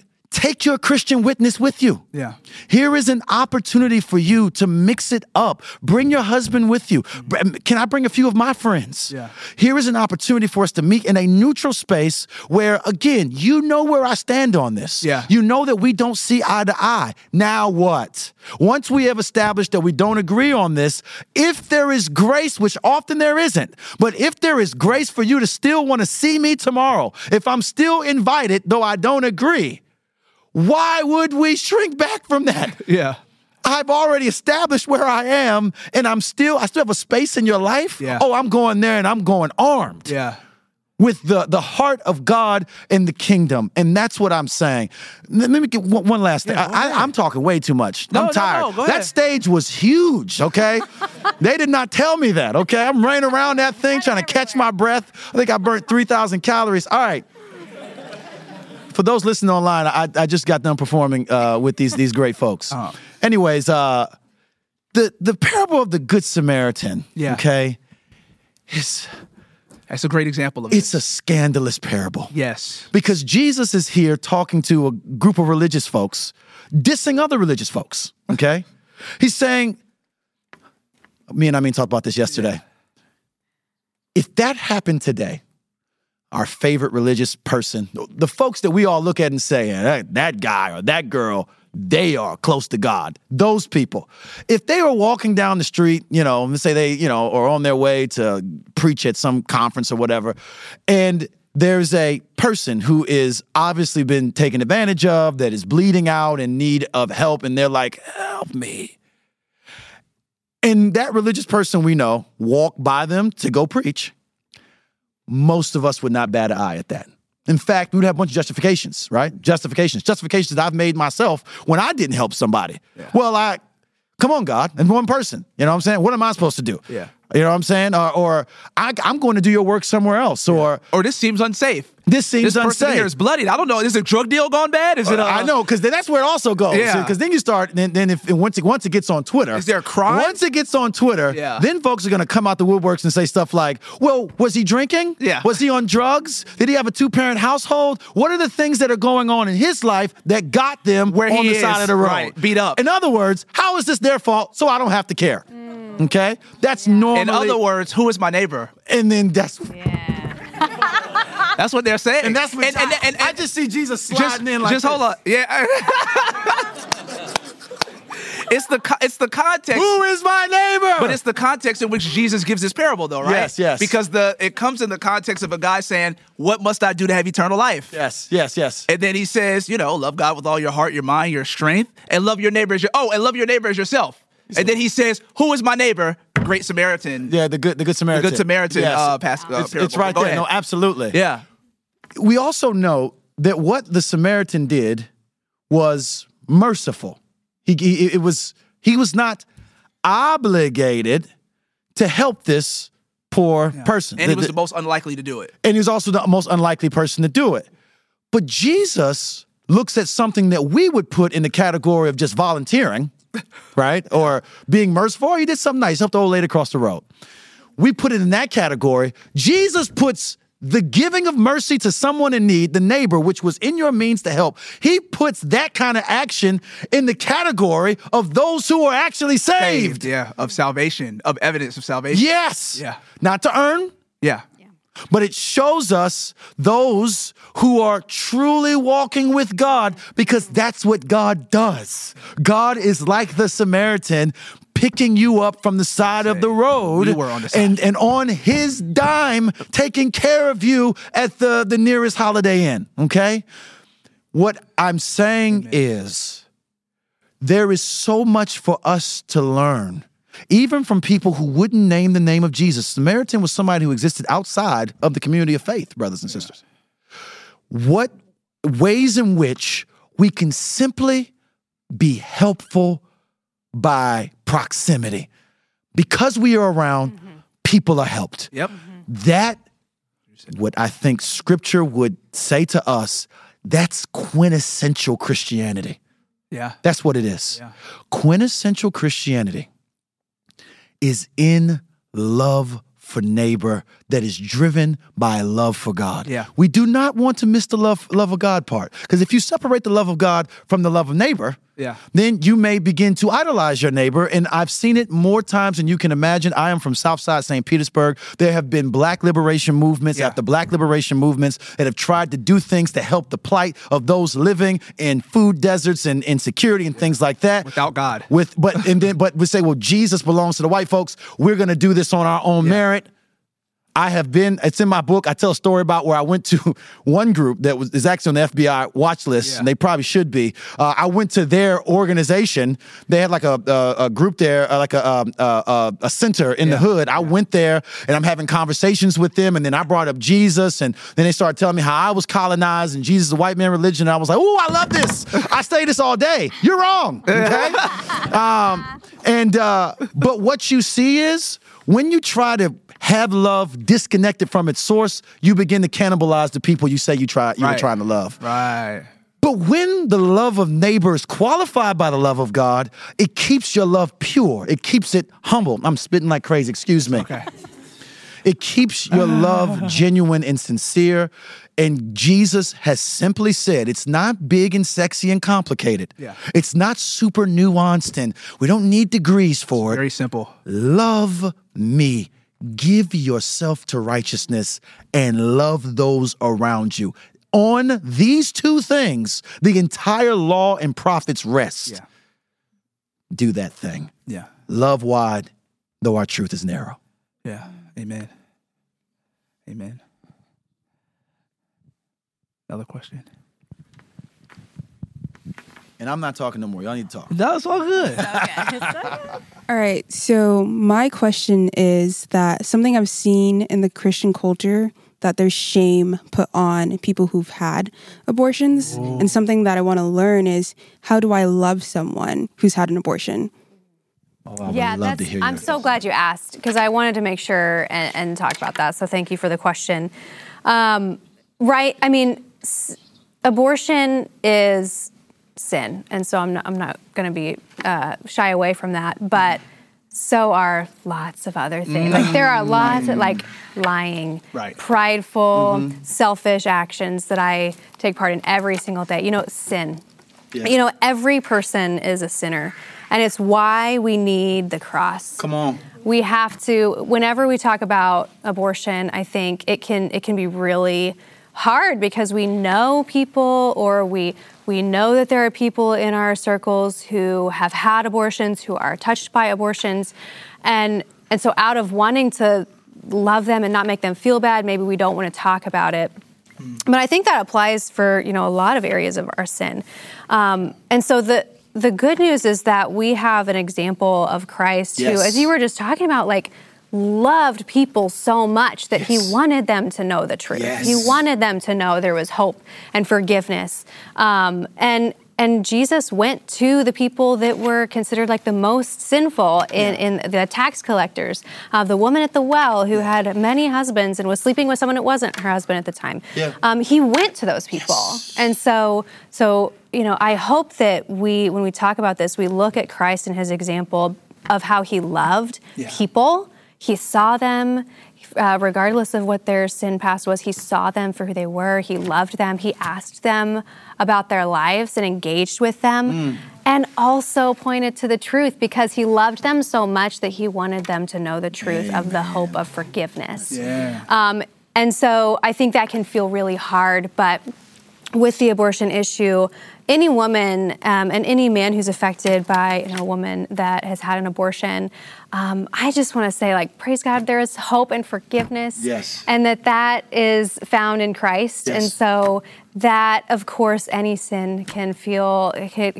take your Christian witness with you. Yeah. Here is an opportunity for you to mix it up. Bring your husband with you. Mm-hmm. Br- Can I bring a few of my friends? Yeah. Here is an opportunity for us to meet in a neutral space where, again, you know where I stand on this. Yeah. You know that we don't see eye to eye. Now what? Once we have established that we don't agree on this, if there is grace, which often there isn't, but if there is grace for you to still want to see me tomorrow, if I'm still invited, though I don't agree, why would we shrink back from that? Yeah. I've already established where I am and I'm still I still have a space in your life. Yeah. Oh, I'm going there and I'm going armed Yeah. with the the heart of God and the kingdom. And that's what I'm saying. Let me get one, one last thing. Yeah, I, I'm talking way too much. No, I'm tired. no, go that stage was huge, okay? they did not tell me that, okay? I'm running around that thing trying to catch my breath. I think I burnt 3,000 calories. All right. For those listening online, I, I just got done performing uh, with these these great folks. Uh-huh. Anyways, uh, the the parable of the Good Samaritan, Yeah. okay, is That's a great example of it. it's it. a scandalous parable Yes. because Jesus is here talking to a group of religious folks, dissing other religious folks. Okay, he's saying, me and I mean talked about this yesterday. If that happened today, our favorite religious person, the folks that we all look at and say, "Eh, that, that guy or that girl, they are close to God. Those people. If they were walking down the street, you know, let's say they, you know, are on their way to preach at some conference or whatever, and there's a person who is obviously been taken advantage of, that is bleeding out in need of help, and they're like, help me. And that religious person we know walk by them to go preach. Most of us would not bat an eye at that. In fact, we would have a bunch of justifications, right? Justifications. Justifications that I've made myself when I didn't help somebody. Well, I, come on, God, and one person. You know what I'm saying? What am I supposed to do? Yeah. You know what I'm saying? Or, or I, I'm going to do your work somewhere else. Or Or this seems unsafe. This seems this unsafe. here is bloodied. I don't know. Is it a drug deal gone bad? Is it? Uh, I know, because that's where it also goes. Yeah. Because then you start, then, then if once it once it gets on Twitter, Is there a crime? Once it gets on Twitter, Yeah. then folks are gonna come out the woodworks and say stuff like, "Well, was he drinking? Yeah. Was he on drugs? Did he have a two parent household? What are the things that are going on in his life that got them Where on he the side of the road, right, beat up. In other words, how is this their fault? So I don't have to care. Mm. Okay, that's normally. in other words, who is my neighbor? and then that's Yeah. That's what they're saying. and that's what and, and, and, I just see Jesus just, sliding in like just hold this. on. Yeah. it's the co- it's the context. Who is my neighbor? But it's the context in which Jesus gives this parable, though, right? Yes, yes. Because the it comes in the context of a guy saying, "What must I do to have eternal life?" yes, yes, yes. And then he says, you know, love God with all your heart, your mind, your strength, and love your neighbor as your oh, and love your neighbor as yourself. And then he says, "Who is my neighbor?" Great Samaritan. Yeah, the good, the good Samaritan. The good Samaritan. Yes. Uh, past, uh, it's, it's right Go there. ahead. No, absolutely. Yeah. We also know that what the Samaritan did was merciful. He, he it was he was not obligated to help this poor person. And The- he was the- the most unlikely to do it. and he was also the most unlikely person to do it. But Jesus looks at something that we would put in the category of just volunteering, right? Or being merciful. Or he did something nice, helped the old lady across the road. We put it in that category. Jesus puts the giving of mercy to someone in need, the neighbor, which was in your means to help, he puts that kind of action in the category of those who are actually saved. Yeah. Of salvation, of evidence of salvation. Yes. Yeah. Not to earn, Yeah. But it shows us those who are truly walking with God because that's what God does. God is like the Samaritan picking you up from the side of the road we the and and on his dime taking care of you at the the nearest holiday inn, okay? What I'm saying is there is so much for us to learn, even from people who wouldn't name the name of Jesus. Samaritan was somebody who existed outside of the community of faith, brothers and sisters. What ways in which we can simply be helpful by proximity. Because we are around, mm-hmm. people are helped. Yep. Mm-hmm. That, what I think scripture would say to us, that's quintessential Christianity. Yeah. That's what it is. Yeah. Quintessential Christianity is in love for neighbor that is driven by love for God. Yeah. We do not want to miss the love love of God part because if you separate the love of God from the love of neighbor, Yeah. then you may begin to idolize your neighbor. And I've seen it more times than you can imagine. I am from Southside St. Petersburg. There have been black liberation movements Yeah. after black liberation movements that have tried to do things to help the plight of those living in food deserts and insecurity and things like that. Without God. With but and then but we say, well, Jesus belongs to the white folks. We're gonna do this on our own merit. I have been, it's in my book. I tell a story about where I went to one group that was is actually on the FBI watch list, Yeah. and they probably should be. Uh, I went to their organization. They had like a, a, a group there, uh, like a, um, uh, uh, a center in the hood. I went there and I'm having conversations with them, and then I brought up Jesus, and then they started telling me how I was colonized and Jesus is a white man religion. And I was like, oh, I love this. I study this all day. You're wrong. Okay. um, and uh, but what you see is when you try to have love disconnected from its source, you begin to cannibalize the people you say you try you were Right. trying to love. Right. But when the love of neighbor is qualified by the love of God, it keeps your love pure. It keeps it humble. I'm spitting like crazy, excuse me. Okay. It keeps your love genuine and sincere. And Jesus has simply said it's not big and sexy and complicated. Yeah. It's not super nuanced and we don't need degrees for it. Very simple. Love me. Give yourself to righteousness and love those around you. On these two things, the entire law and prophets rest. Yeah. Do that thing. Yeah. Love wide, though our truth is narrow. Yeah. Amen. Amen. Another question. And I'm not talking no more. Y'all need to talk. That's all good. All right. So my question is that something I've seen in the Christian culture that there's shame put on people who've had abortions, and something that I want to learn is how do I love someone who's had an abortion? Oh, I would yeah, love to that's, hear I'm so glad you asked because I wanted to make sure and, and talk about that. So thank you for the question. Um, right? I mean, s- abortion is sin, and so I'm not, I'm not going to be uh, shy away from that. But so are lots of other things. Like there are mm-hmm. lots of like mm-hmm. lying, Right. prideful, mm-hmm. selfish actions that I take part in every single day. You know, sin. You know, every person is a sinner. And it's why we need the cross. Come on. We have to whenever we talk about abortion, I think it can it can be really hard because we know people or we we know that there are people in our circles who have had abortions, who are touched by abortions. And and so out of wanting to love them and not make them feel bad, maybe we don't want to talk about it. But I think that applies for you know a lot of areas of our sin, um, and so the the good news is that we have an example of Christ who, as you were just talking about, like loved people so much that Yes. he wanted them to know the truth. Yes. He wanted them to know there was hope and forgiveness, um, and and Jesus went to the people that were considered like the most sinful in, in the tax collectors, uh, the woman at the well who had many husbands and was sleeping with someone that wasn't her husband at the time. Yeah. Um, he went to those people, and so so you know I hope that we when we talk about this we look at Christ and His example of how He loved Yeah. people. He saw them. Uh, regardless of what their sin past was, he saw them for who they were. He loved them. He asked them about their lives and engaged with them, Mm. and also pointed to the truth because he loved them so much that he wanted them to know the truth of the hope of forgiveness. Yeah. Um, and so I think that can feel really hard, but with the abortion issue, any woman um, and any man who's affected by you know, a woman that has had an abortion, um, I just want to say, like, praise God, there is hope and forgiveness, Yes. and that that is found in Christ, and so that, of course, any sin can feel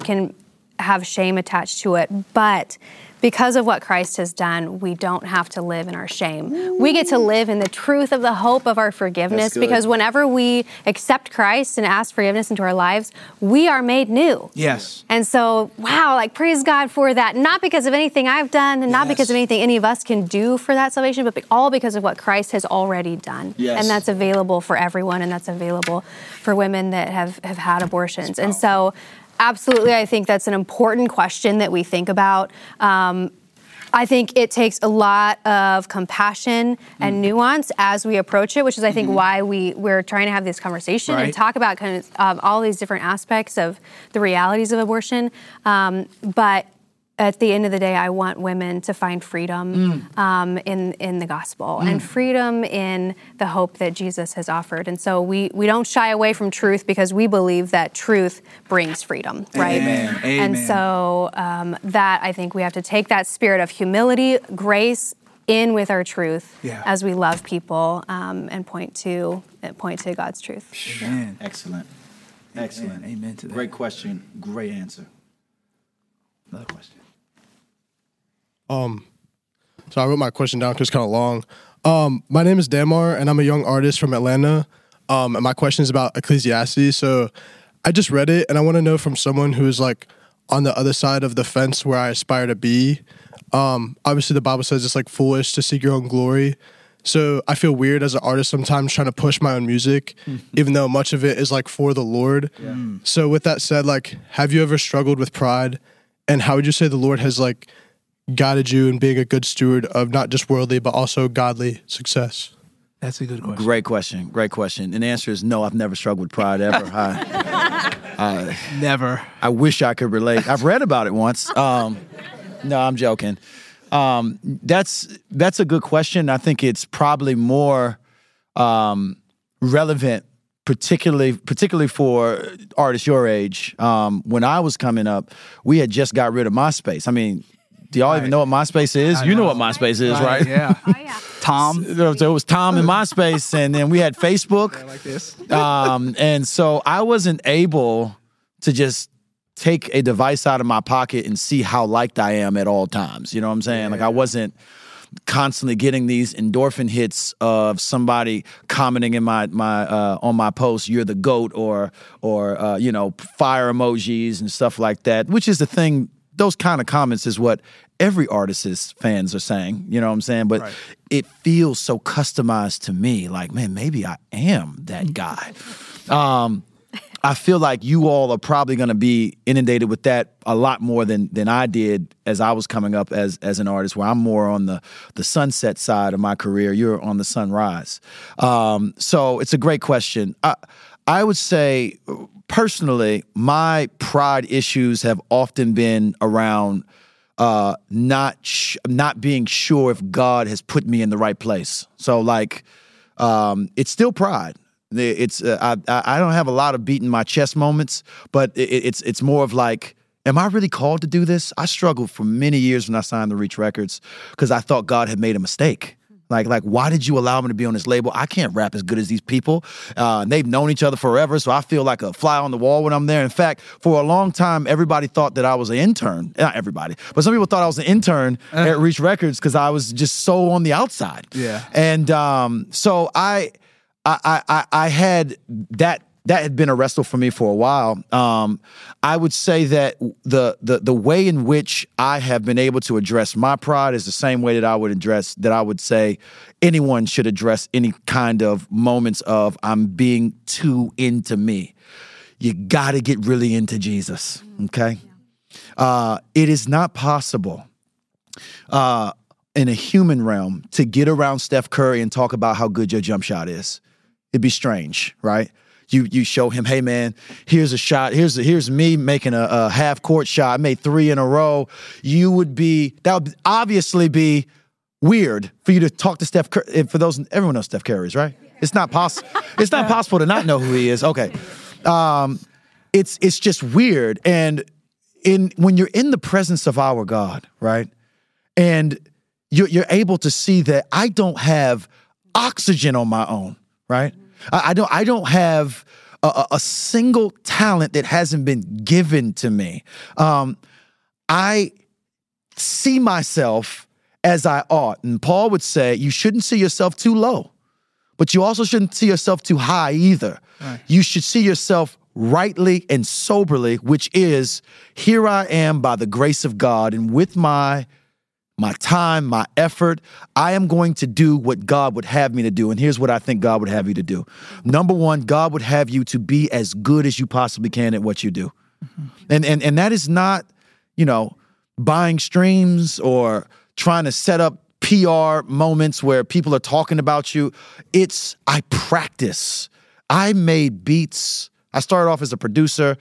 can have shame attached to it, but because of what Christ has done, we don't have to live in our shame. We get to live in the truth of the hope of our forgiveness because whenever we accept Christ and ask forgiveness into our lives, we are made new. Yes. And so, wow, like praise God for that. Not because of anything I've done and not because of anything any of us can do for that salvation, but all because of what Christ has already done. Yes. And that's available for everyone and that's available for women that have, have had abortions. And so, absolutely, I think that's an important question that we think about. Um, I think it takes a lot of compassion and Mm. nuance as we approach it, which is, I think, why we we're trying to have this conversation Right. and talk about kind of um, all these different aspects of the realities of abortion. Um, but at the end of the day, I want women to find freedom um, in in the gospel and freedom in the hope that Jesus has offered. And so we we don't shy away from truth because we believe that truth brings freedom, right? Amen. And Amen. so um, that I think we have to take that spirit of humility, grace in with our truth Yeah. as we love people um, and point to point to God's truth. Man. Excellent. Excellent. Amen to that. Great question. Great answer. Another question. Um, so I wrote my question down because it's kind of long. Um, my name is Damar, and I'm a young artist from Atlanta. Um, and my question is about Ecclesiastes. So I just read it, and I want to know from someone who is like on the other side of the fence where I aspire to be. Um, obviously, the Bible says it's like foolish to seek your own glory. So I feel weird as an artist sometimes trying to push my own music, even though much of it is like for the Lord. So with that said, like, have you ever struggled with pride? And how would you say the Lord has like guided you in being a good steward of not just worldly but also godly success? That's a good question. Great question. Great question. And the answer is no, I've never struggled with pride ever. I, Never. I wish I could relate. I've read about it once. Um, no, I'm joking. Um, that's that's a good question. I think it's probably more um, relevant particularly particularly for artists your age. Um, when I was coming up, we had just got rid of MySpace. I mean, do y'all even know what MySpace is? you know what MySpace is, right? Yeah. Oh yeah. Tom. So it was Tom and MySpace, and then we had Facebook. like this. Um, and so I wasn't able to just take a device out of my pocket and see how liked I am at all times. You know what I'm saying? Like I wasn't constantly getting these endorphin hits of somebody commenting in my my uh, on my post, "You're the goat," or or uh, you know fire emojis and stuff like that. Which is the thing. Those kind of comments is what every artist's fans are saying. You know what I'm saying? But Right. it feels so customized to me. Like, man, maybe I am that guy. Um, I feel like you all are probably going to be inundated with that a lot more than than I did as I was coming up as as an artist. Where I'm more on the the sunset side of my career. You're on the sunrise. Um, so it's a great question. I, I would say personally, my pride issues have often been around uh, not sh- not being sure if God has put me in the right place. So like, um, it's still pride. It's uh, I I don't have a lot of beating my chest moments, but it, it's it's more of like, am I really called to do this? I struggled for many years when I signed the Reach Records because I thought God had made a mistake. Like, like, why did you allow me to be on this label? I can't rap as good as these people. Uh, they've known each other forever, so I feel like a fly on the wall when I'm there. In fact, for a long time, everybody thought that I was an intern. Not everybody, but some people thought I was an intern at Reach Records because I was just so on the outside. Yeah. And um, so I, I, I- I had that. That had been a wrestle for me for a while. Um, I would say that the, the the way in which I have been able to address my pride is the same way that I would address that I would say anyone should address any kind of moments of I'm being too into me. You got to get really into Jesus. Okay, uh, it is not possible uh, in a human realm to get around Steph Curry and talk about how good your jump shot is. It'd be strange, right? You you show him, hey man, here's a shot. Here's here's me making a, a half court shot. I made three in a row. You would be that would obviously be weird for you to talk to Steph Curry. For those everyone knows Steph Curry's right. It's not possible. It's not possible to not know who he is. Okay, um, it's it's just weird. And in when you're in the presence of our God, right? and you're, you're able to see that I don't have oxygen on my own, right? I, I don't I don't have a, a- single talent that hasn't been given to me. Um, I see myself as I ought, and Paul would say you shouldn't see yourself too low, but you also shouldn't see yourself too high either. You should see yourself rightly and soberly, which is here I am by the grace of God, and with my my time, my effort. I am going to do what God would have me to do. And here's what I think God would have you to do. Number one, God would have you to be as good as you possibly can at what you do. Mm-hmm. And, and, and that is not, you know, buying streams or trying to set up PR moments where people are talking about you. It's, I practice. I made beats. I started off as a producer.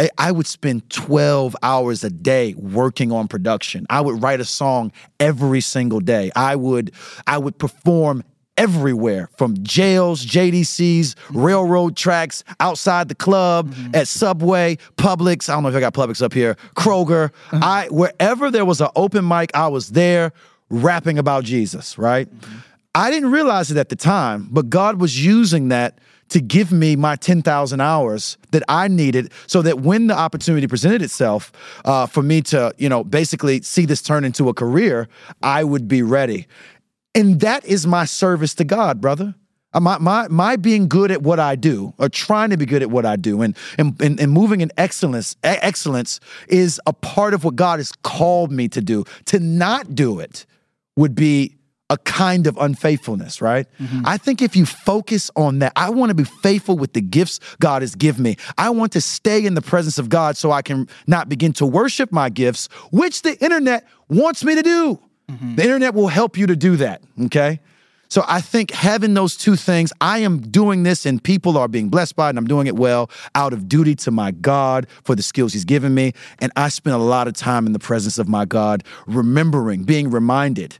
I, I would spend 12 hours a day working on production. I would write a song every single day. I would I would perform everywhere from jails, JDCs, railroad tracks, outside the club, mm-hmm. at Subway, Publix. I don't know if I got Publix up here, Kroger. Uh-huh. I wherever there was an open mic, I was there rapping about Jesus, right? Mm-hmm. I didn't realize it at the time, but God was using that to give me my 10,000 hours that I needed so that when the opportunity presented itself uh, for me to, you know, basically see this turn into a career, I would be ready. And that is my service to God, brother. Uh, My, my, my being good at what I do, or trying to be good at what I do, and and, and, moving in excellence, excellence is a part of what God has called me to do. To not do it would be a kind of unfaithfulness, right? Mm-hmm. I think if you focus on that, I want to be faithful with the gifts God has given me. I want to stay in the presence of God so I can not begin to worship my gifts, which the internet wants me to do. Mm-hmm. The internet will help you to do that, okay? So I think having those two things, I am doing this and people are being blessed by it and I'm doing it well out of duty to my God for the skills he's given me. And I spend a lot of time in the presence of my God, remembering, being reminded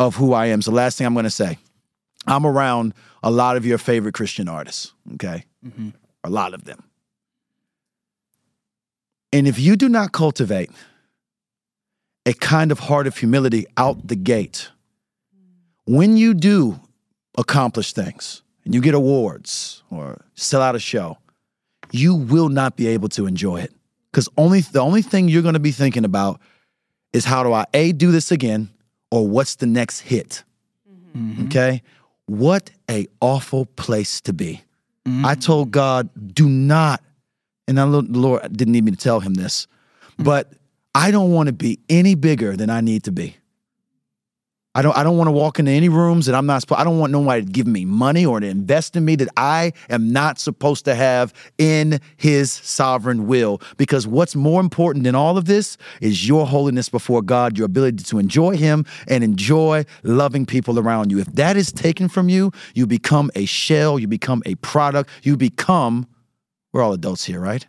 of who I am. So last thing I'm going to say, I'm around a lot of your favorite Christian artists, okay? Mm-hmm. A lot of them. And if you do not cultivate a kind of heart of humility out the gate, when you do accomplish things and you get awards or sell out a show, you will not be able to enjoy it. Because only the only thing you're gonna be thinking about is how do I A do this again or what's the next hit? Mm-hmm. Okay? What a awful place to be. Mm-hmm. I told God, do not, and I, the Lord didn't need me to tell him this, mm-hmm. but I don't want to be any bigger than I need to be. I don't I don't want to walk into any rooms that I'm not supposed I don't want nobody to give me money or to invest in me that I am not supposed to have in his sovereign will because what's more important than all of this is your holiness before God, your ability to enjoy him and enjoy loving people around you. If that is taken from you, you become a shell, you become a product, you become we're all adults here, right?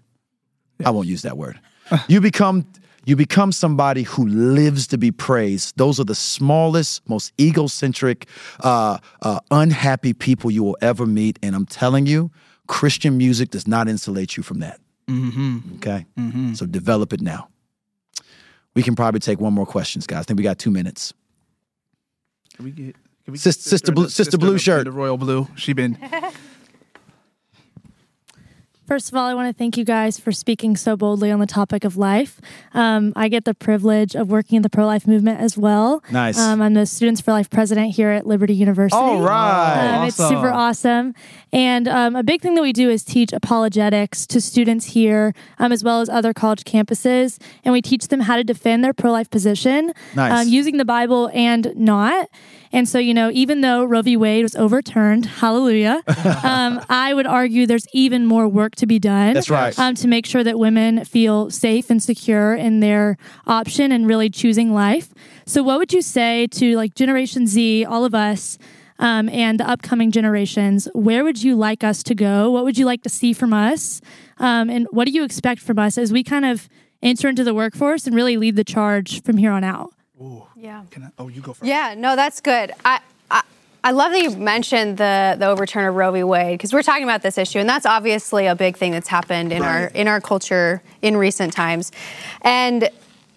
I won't use that word. You become you become somebody who lives to be praised. Those are the smallest, most egocentric, uh, uh, unhappy people you will ever meet. And I'm telling you, Christian music does not insulate you from that. Okay, so develop it now. We can probably take one more questions, guys. I think we got two minutes. Can we get can we Sis- get Sister Blue- the- Sister Blue shirt. the royal blue. She been First of all, I want to thank you guys for speaking so boldly on the topic of life. Um, I get the privilege of working in the pro life movement as well. Nice. Um, I'm the Students for Life president here at Liberty University. All right. Um, It's super awesome. And um, a big thing that we do is teach apologetics to students here, um, as well as other college campuses. And we teach them how to defend their pro life position Nice. um, using the Bible and not. And so, you know, even though Roe v. Wade was overturned, hallelujah, um, I would argue there's even more work to be done. That's right. Um, to make sure that women feel safe and secure in their option and really choosing life. So, what would you say to like Generation Z, all of us, um, and the upcoming generations? Where would you like us to go? What would you like to see from us? Um, and what do you expect from us as we kind of enter into the workforce and really lead the charge from here on out? Yeah. Can I, oh, you go first. Yeah, no, that's good. I, I, I love that you mentioned the the overturn of Roe v. Wade because we're talking about this issue, and that's obviously a big thing that's happened in our in our culture in recent times. And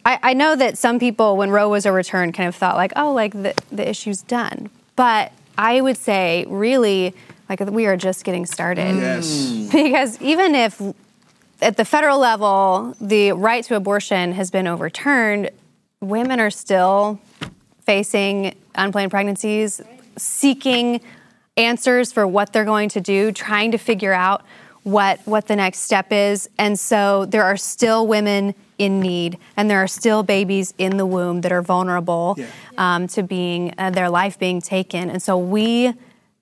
I, I know that some people, when Roe was overturned, kind of thought like, oh, like the the issue's done. But I would say, really, like we are just getting started. Yes. Mm. Because even if at the federal level the right to abortion has been overturned, women are still facing unplanned pregnancies, seeking answers for what they're going to do, trying to figure out what what the next step is. And so there are still women in need, and there are still babies in the womb that are vulnerable um, to being uh, their life being taken. And so we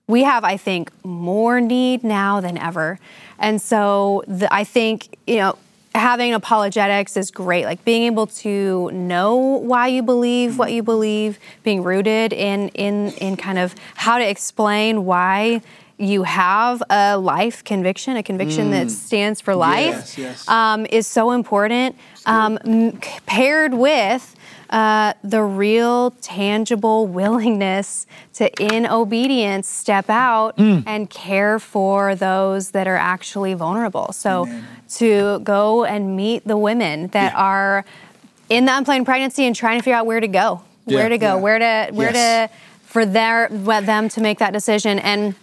we have, I think, more need now than ever. And so the, I think, you know, having apologetics is great. Like being able to know why you believe what you believe, being rooted in in in kind of how to explain why you have a life conviction, a conviction that stands for life, Yes, yes. Um, is so important. Um, m- paired with uh, the real, tangible willingness to, in obedience, step out and care for those that are actually vulnerable. So, to go and meet the women that are in the unplanned pregnancy and trying to figure out where to go, where to go, Yeah. where to, where Yes. to, for their, them to make that decision. And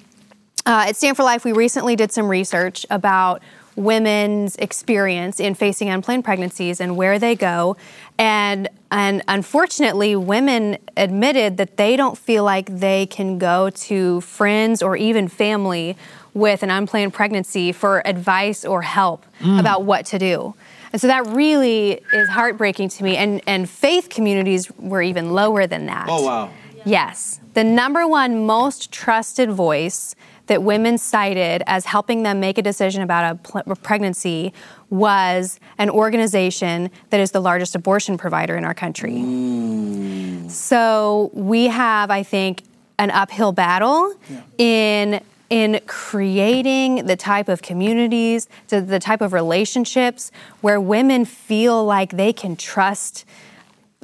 uh, at Stand for Life, we recently did some research about women's experience in facing unplanned pregnancies and where they go. And, and unfortunately, women admitted that they don't feel like they can go to friends or even family with an unplanned pregnancy for advice or help mm. about what to do. And so that really is heartbreaking to me. And, and faith communities were even lower than that. Oh, wow. Yes. The number one most trusted voice that women cited as helping them make a decision about a, pl- a pregnancy was an organization that is the largest abortion provider in our country. Mm. So we have, I think, an uphill battle in in creating the type of communities, the, the type of relationships where women feel like they can trust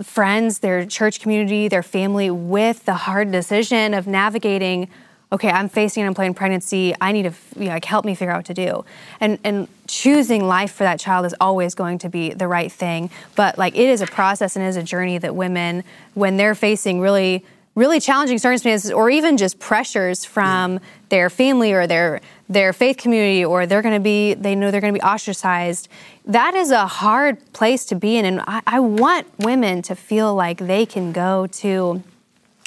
friends, their church community, their family with the hard decision of navigating okay, I'm facing an unplanned pregnancy. I need to, you know, like, help me figure out what to do. And and choosing life for that child is always going to be the right thing. But like, it is a process and it is a journey that women, when they're facing really really challenging circumstances or even just pressures from their family or their their faith community or they're going to be they know they're going to be ostracized. That is a hard place to be in and I, I want women to feel like they can go to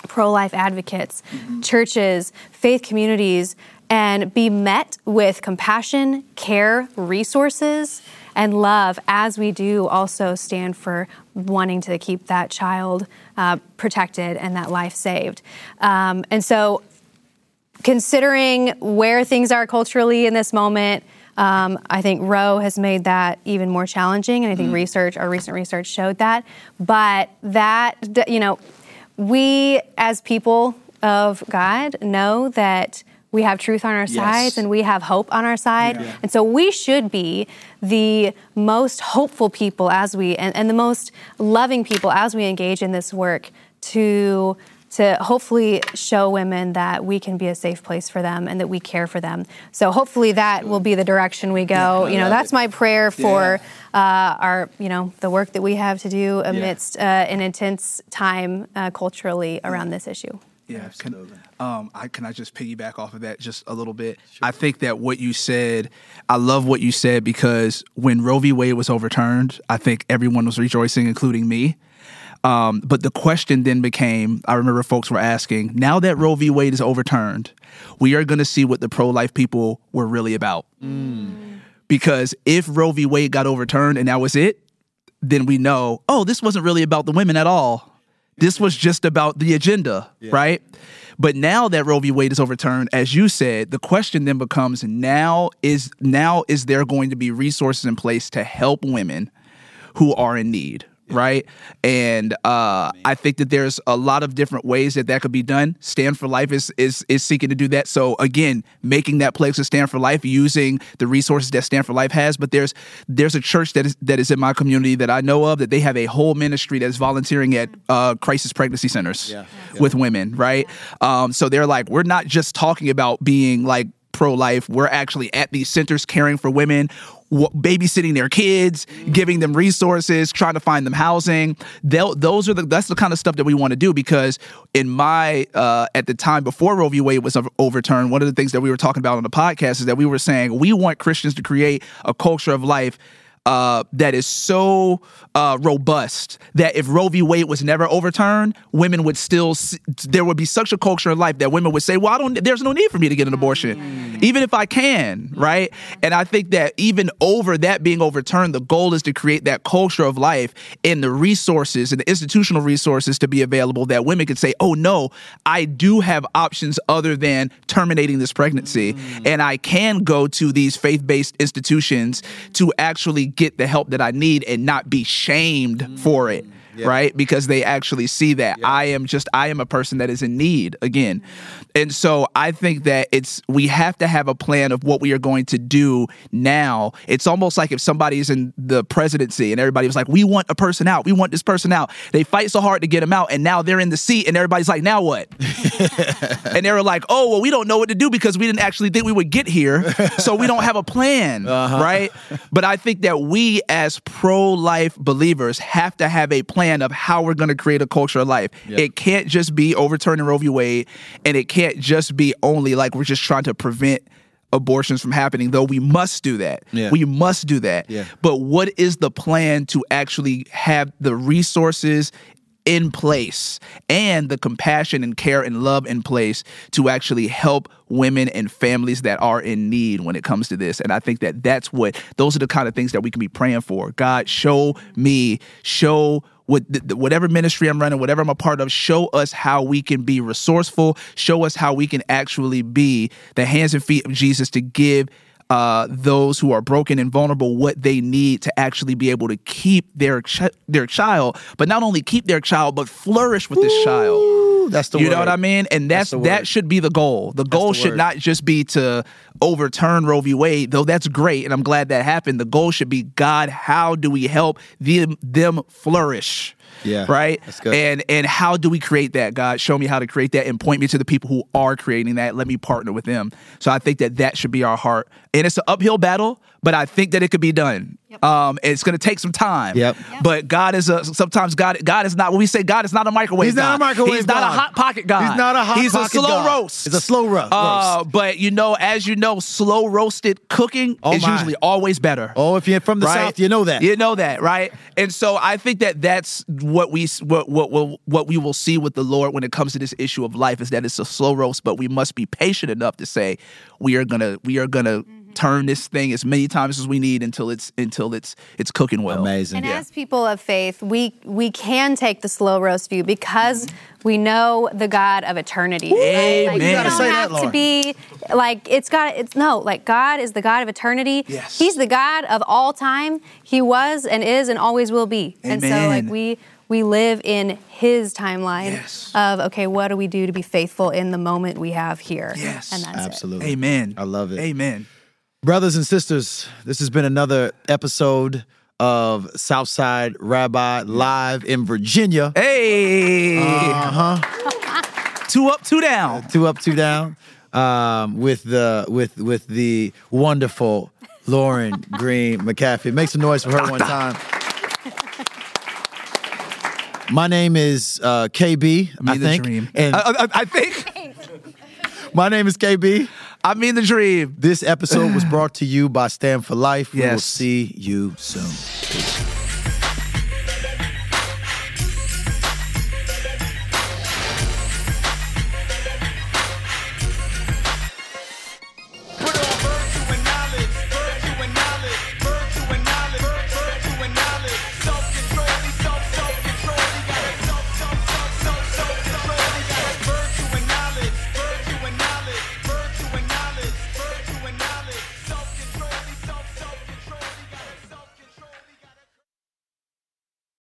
pro-life advocates mm-hmm. churches faith communities and be met with compassion care resources and love as we do also stand for wanting to keep that child uh, protected and that life saved um, and so considering where things are culturally in this moment, um, I think Roe has made that even more challenging, and I think research, our recent research showed that. But that, you know, we as people of God know that we have truth on our sides and we have hope on our side. And so we should be the most hopeful people as we, and, and the most loving people as we engage in this work to to hopefully show women that we can be a safe place for them and that we care for them. So hopefully that will be the direction we go. you know, that's my prayer for uh, our, you know, the work that we have to do amidst uh, an intense time uh, culturally around this issue. Yeah, can, um, I can I just piggyback off of that just a little bit. I think that what you said, I love what you said because when Roe v. Wade was overturned, I think everyone was rejoicing, including me. Um, but the question then became, I remember folks were asking, now that Roe v. Wade is overturned, we are going to see what the pro-life people were really about. Because if Roe v. Wade got overturned and that was it, then we know, oh, this wasn't really about the women at all. This was just about the agenda, right? But now that Roe v. Wade is overturned, as you said, the question then becomes now is now is there going to be resources in place to help women who are in need? Right. And uh, I think that there's a lot of different ways that that could be done. Stand for Life is, is is seeking to do that. So again, making that place of Stand for Life, using the resources that Stand for Life has. But there's there's a church that is that is in my community that I know of that they have a whole ministry that's volunteering at uh, crisis pregnancy centers with women. Right. Um, so they're like, we're not just talking about being like pro life. We're actually at these centers caring for women, w- babysitting their kids, giving them resources, trying to find them housing. They'll, those are the that's the kind of stuff that we want to do because in my uh, at the time before Roe v. Wade was overturned, one of the things that we were talking about on the podcast is that we were saying we want Christians to create a culture of life uh, that is so uh, robust that if Roe v. Wade was never overturned, women would still there would be such a culture in life that women would say, "Well, I don't. There's no need for me to get an abortion, even if I can." Right? And I think that even over that being overturned, the goal is to create that culture of life and the resources and the institutional resources to be available that women could say, "Oh no, I do have options other than terminating this pregnancy, and I can go to these faith-based institutions to actually get the help that I need and not be shamed for it." Right? Because they actually see that I am just I am a person that is in need again. And so I think that it's we have to have a plan of what we are going to do now. It's almost like if somebody's in the presidency and everybody was like, "We want a person out. We want this person out." They fight so hard to get them out and now they're in the seat and everybody's like, "Now what?" and they were like, "Oh, well, we don't know what to do because we didn't actually think we would get here, so we don't have a plan, uh-huh. right?" But I think that we, as pro-life believers, have to have a plan of how we're going to create a culture of life. It can't just be overturning Roe v. Wade, and it can't just be only like we're just trying to prevent abortions from happening. Though we must do that, Yeah. we must do that. Yeah. But what is the plan to actually have the resources? in place and the compassion and care and love in place to actually help women and families that are in need when it comes to this and i think that that's what those are the kind of things that we can be praying for god show me show what th- th- whatever ministry i'm running whatever i'm a part of show us how we can be resourceful show us how we can actually be the hands and feet of jesus to give uh, those who are broken and vulnerable what they need to actually be able to keep their ch- their child, but not only keep their child, but flourish with this child. Ooh, that's the you word. know what I mean? And that's, the that should be the goal. The goal the should word. not just be to overturn Roe v. Wade, though that's great, and I'm glad that happened. The goal should be God, how do we help them them flourish? Yeah, Right? that's good. And and how do we create that, God? Show me how to create that and point me to the people who are creating that. Let me partner with them. So I think that that should be our heart. And it's an uphill battle, but I think that it could be done. Um, it's going to take some time. Yep. But God is a sometimes God God is not when we say God is not a microwave. He's not a microwave He's not a hot pocket God. He's not a hot He's pocket a slow God. roast. He's a slow ro- Uh, roast. but you know, as you know, slow roasted cooking Oh is my. usually always better. Oh, if you're from the right? south, you know that. You know that, right? And so I think that that's what we what what what, what we will see with the Lord when it comes to this issue of life is that it's a slow roast, but we must be patient enough to say we are gonna we are gonna turn this thing as many times as we need until it's until it's it's cooking well. Amazing. And as people of faith, we we can take the slow roast view because we know the God of eternity. right? Like, Amen. you You don't gotta that, have to be like it's got it's no like God is the God of eternity. Yes. He's the God of all time. He was and is and always will be. Amen. And so like we we live in His timeline Yes. of okay, what do we do to be faithful in the moment we have here? Yes. and that's it. Absolutely. Amen. I love it. Amen. Brothers and sisters, this has been another episode of Southside Rabbi live in Virginia. Hey. Uh-huh. Two up, two down. Two up, two down. Um, with the with with the wonderful Lauren Green McAfee. Make some noise for her one time. My name is uh, KB. I the think, dream. and I, I, I think. My name is KB. I mean the dream. This episode was brought to you by Stand for Life. We will see you soon.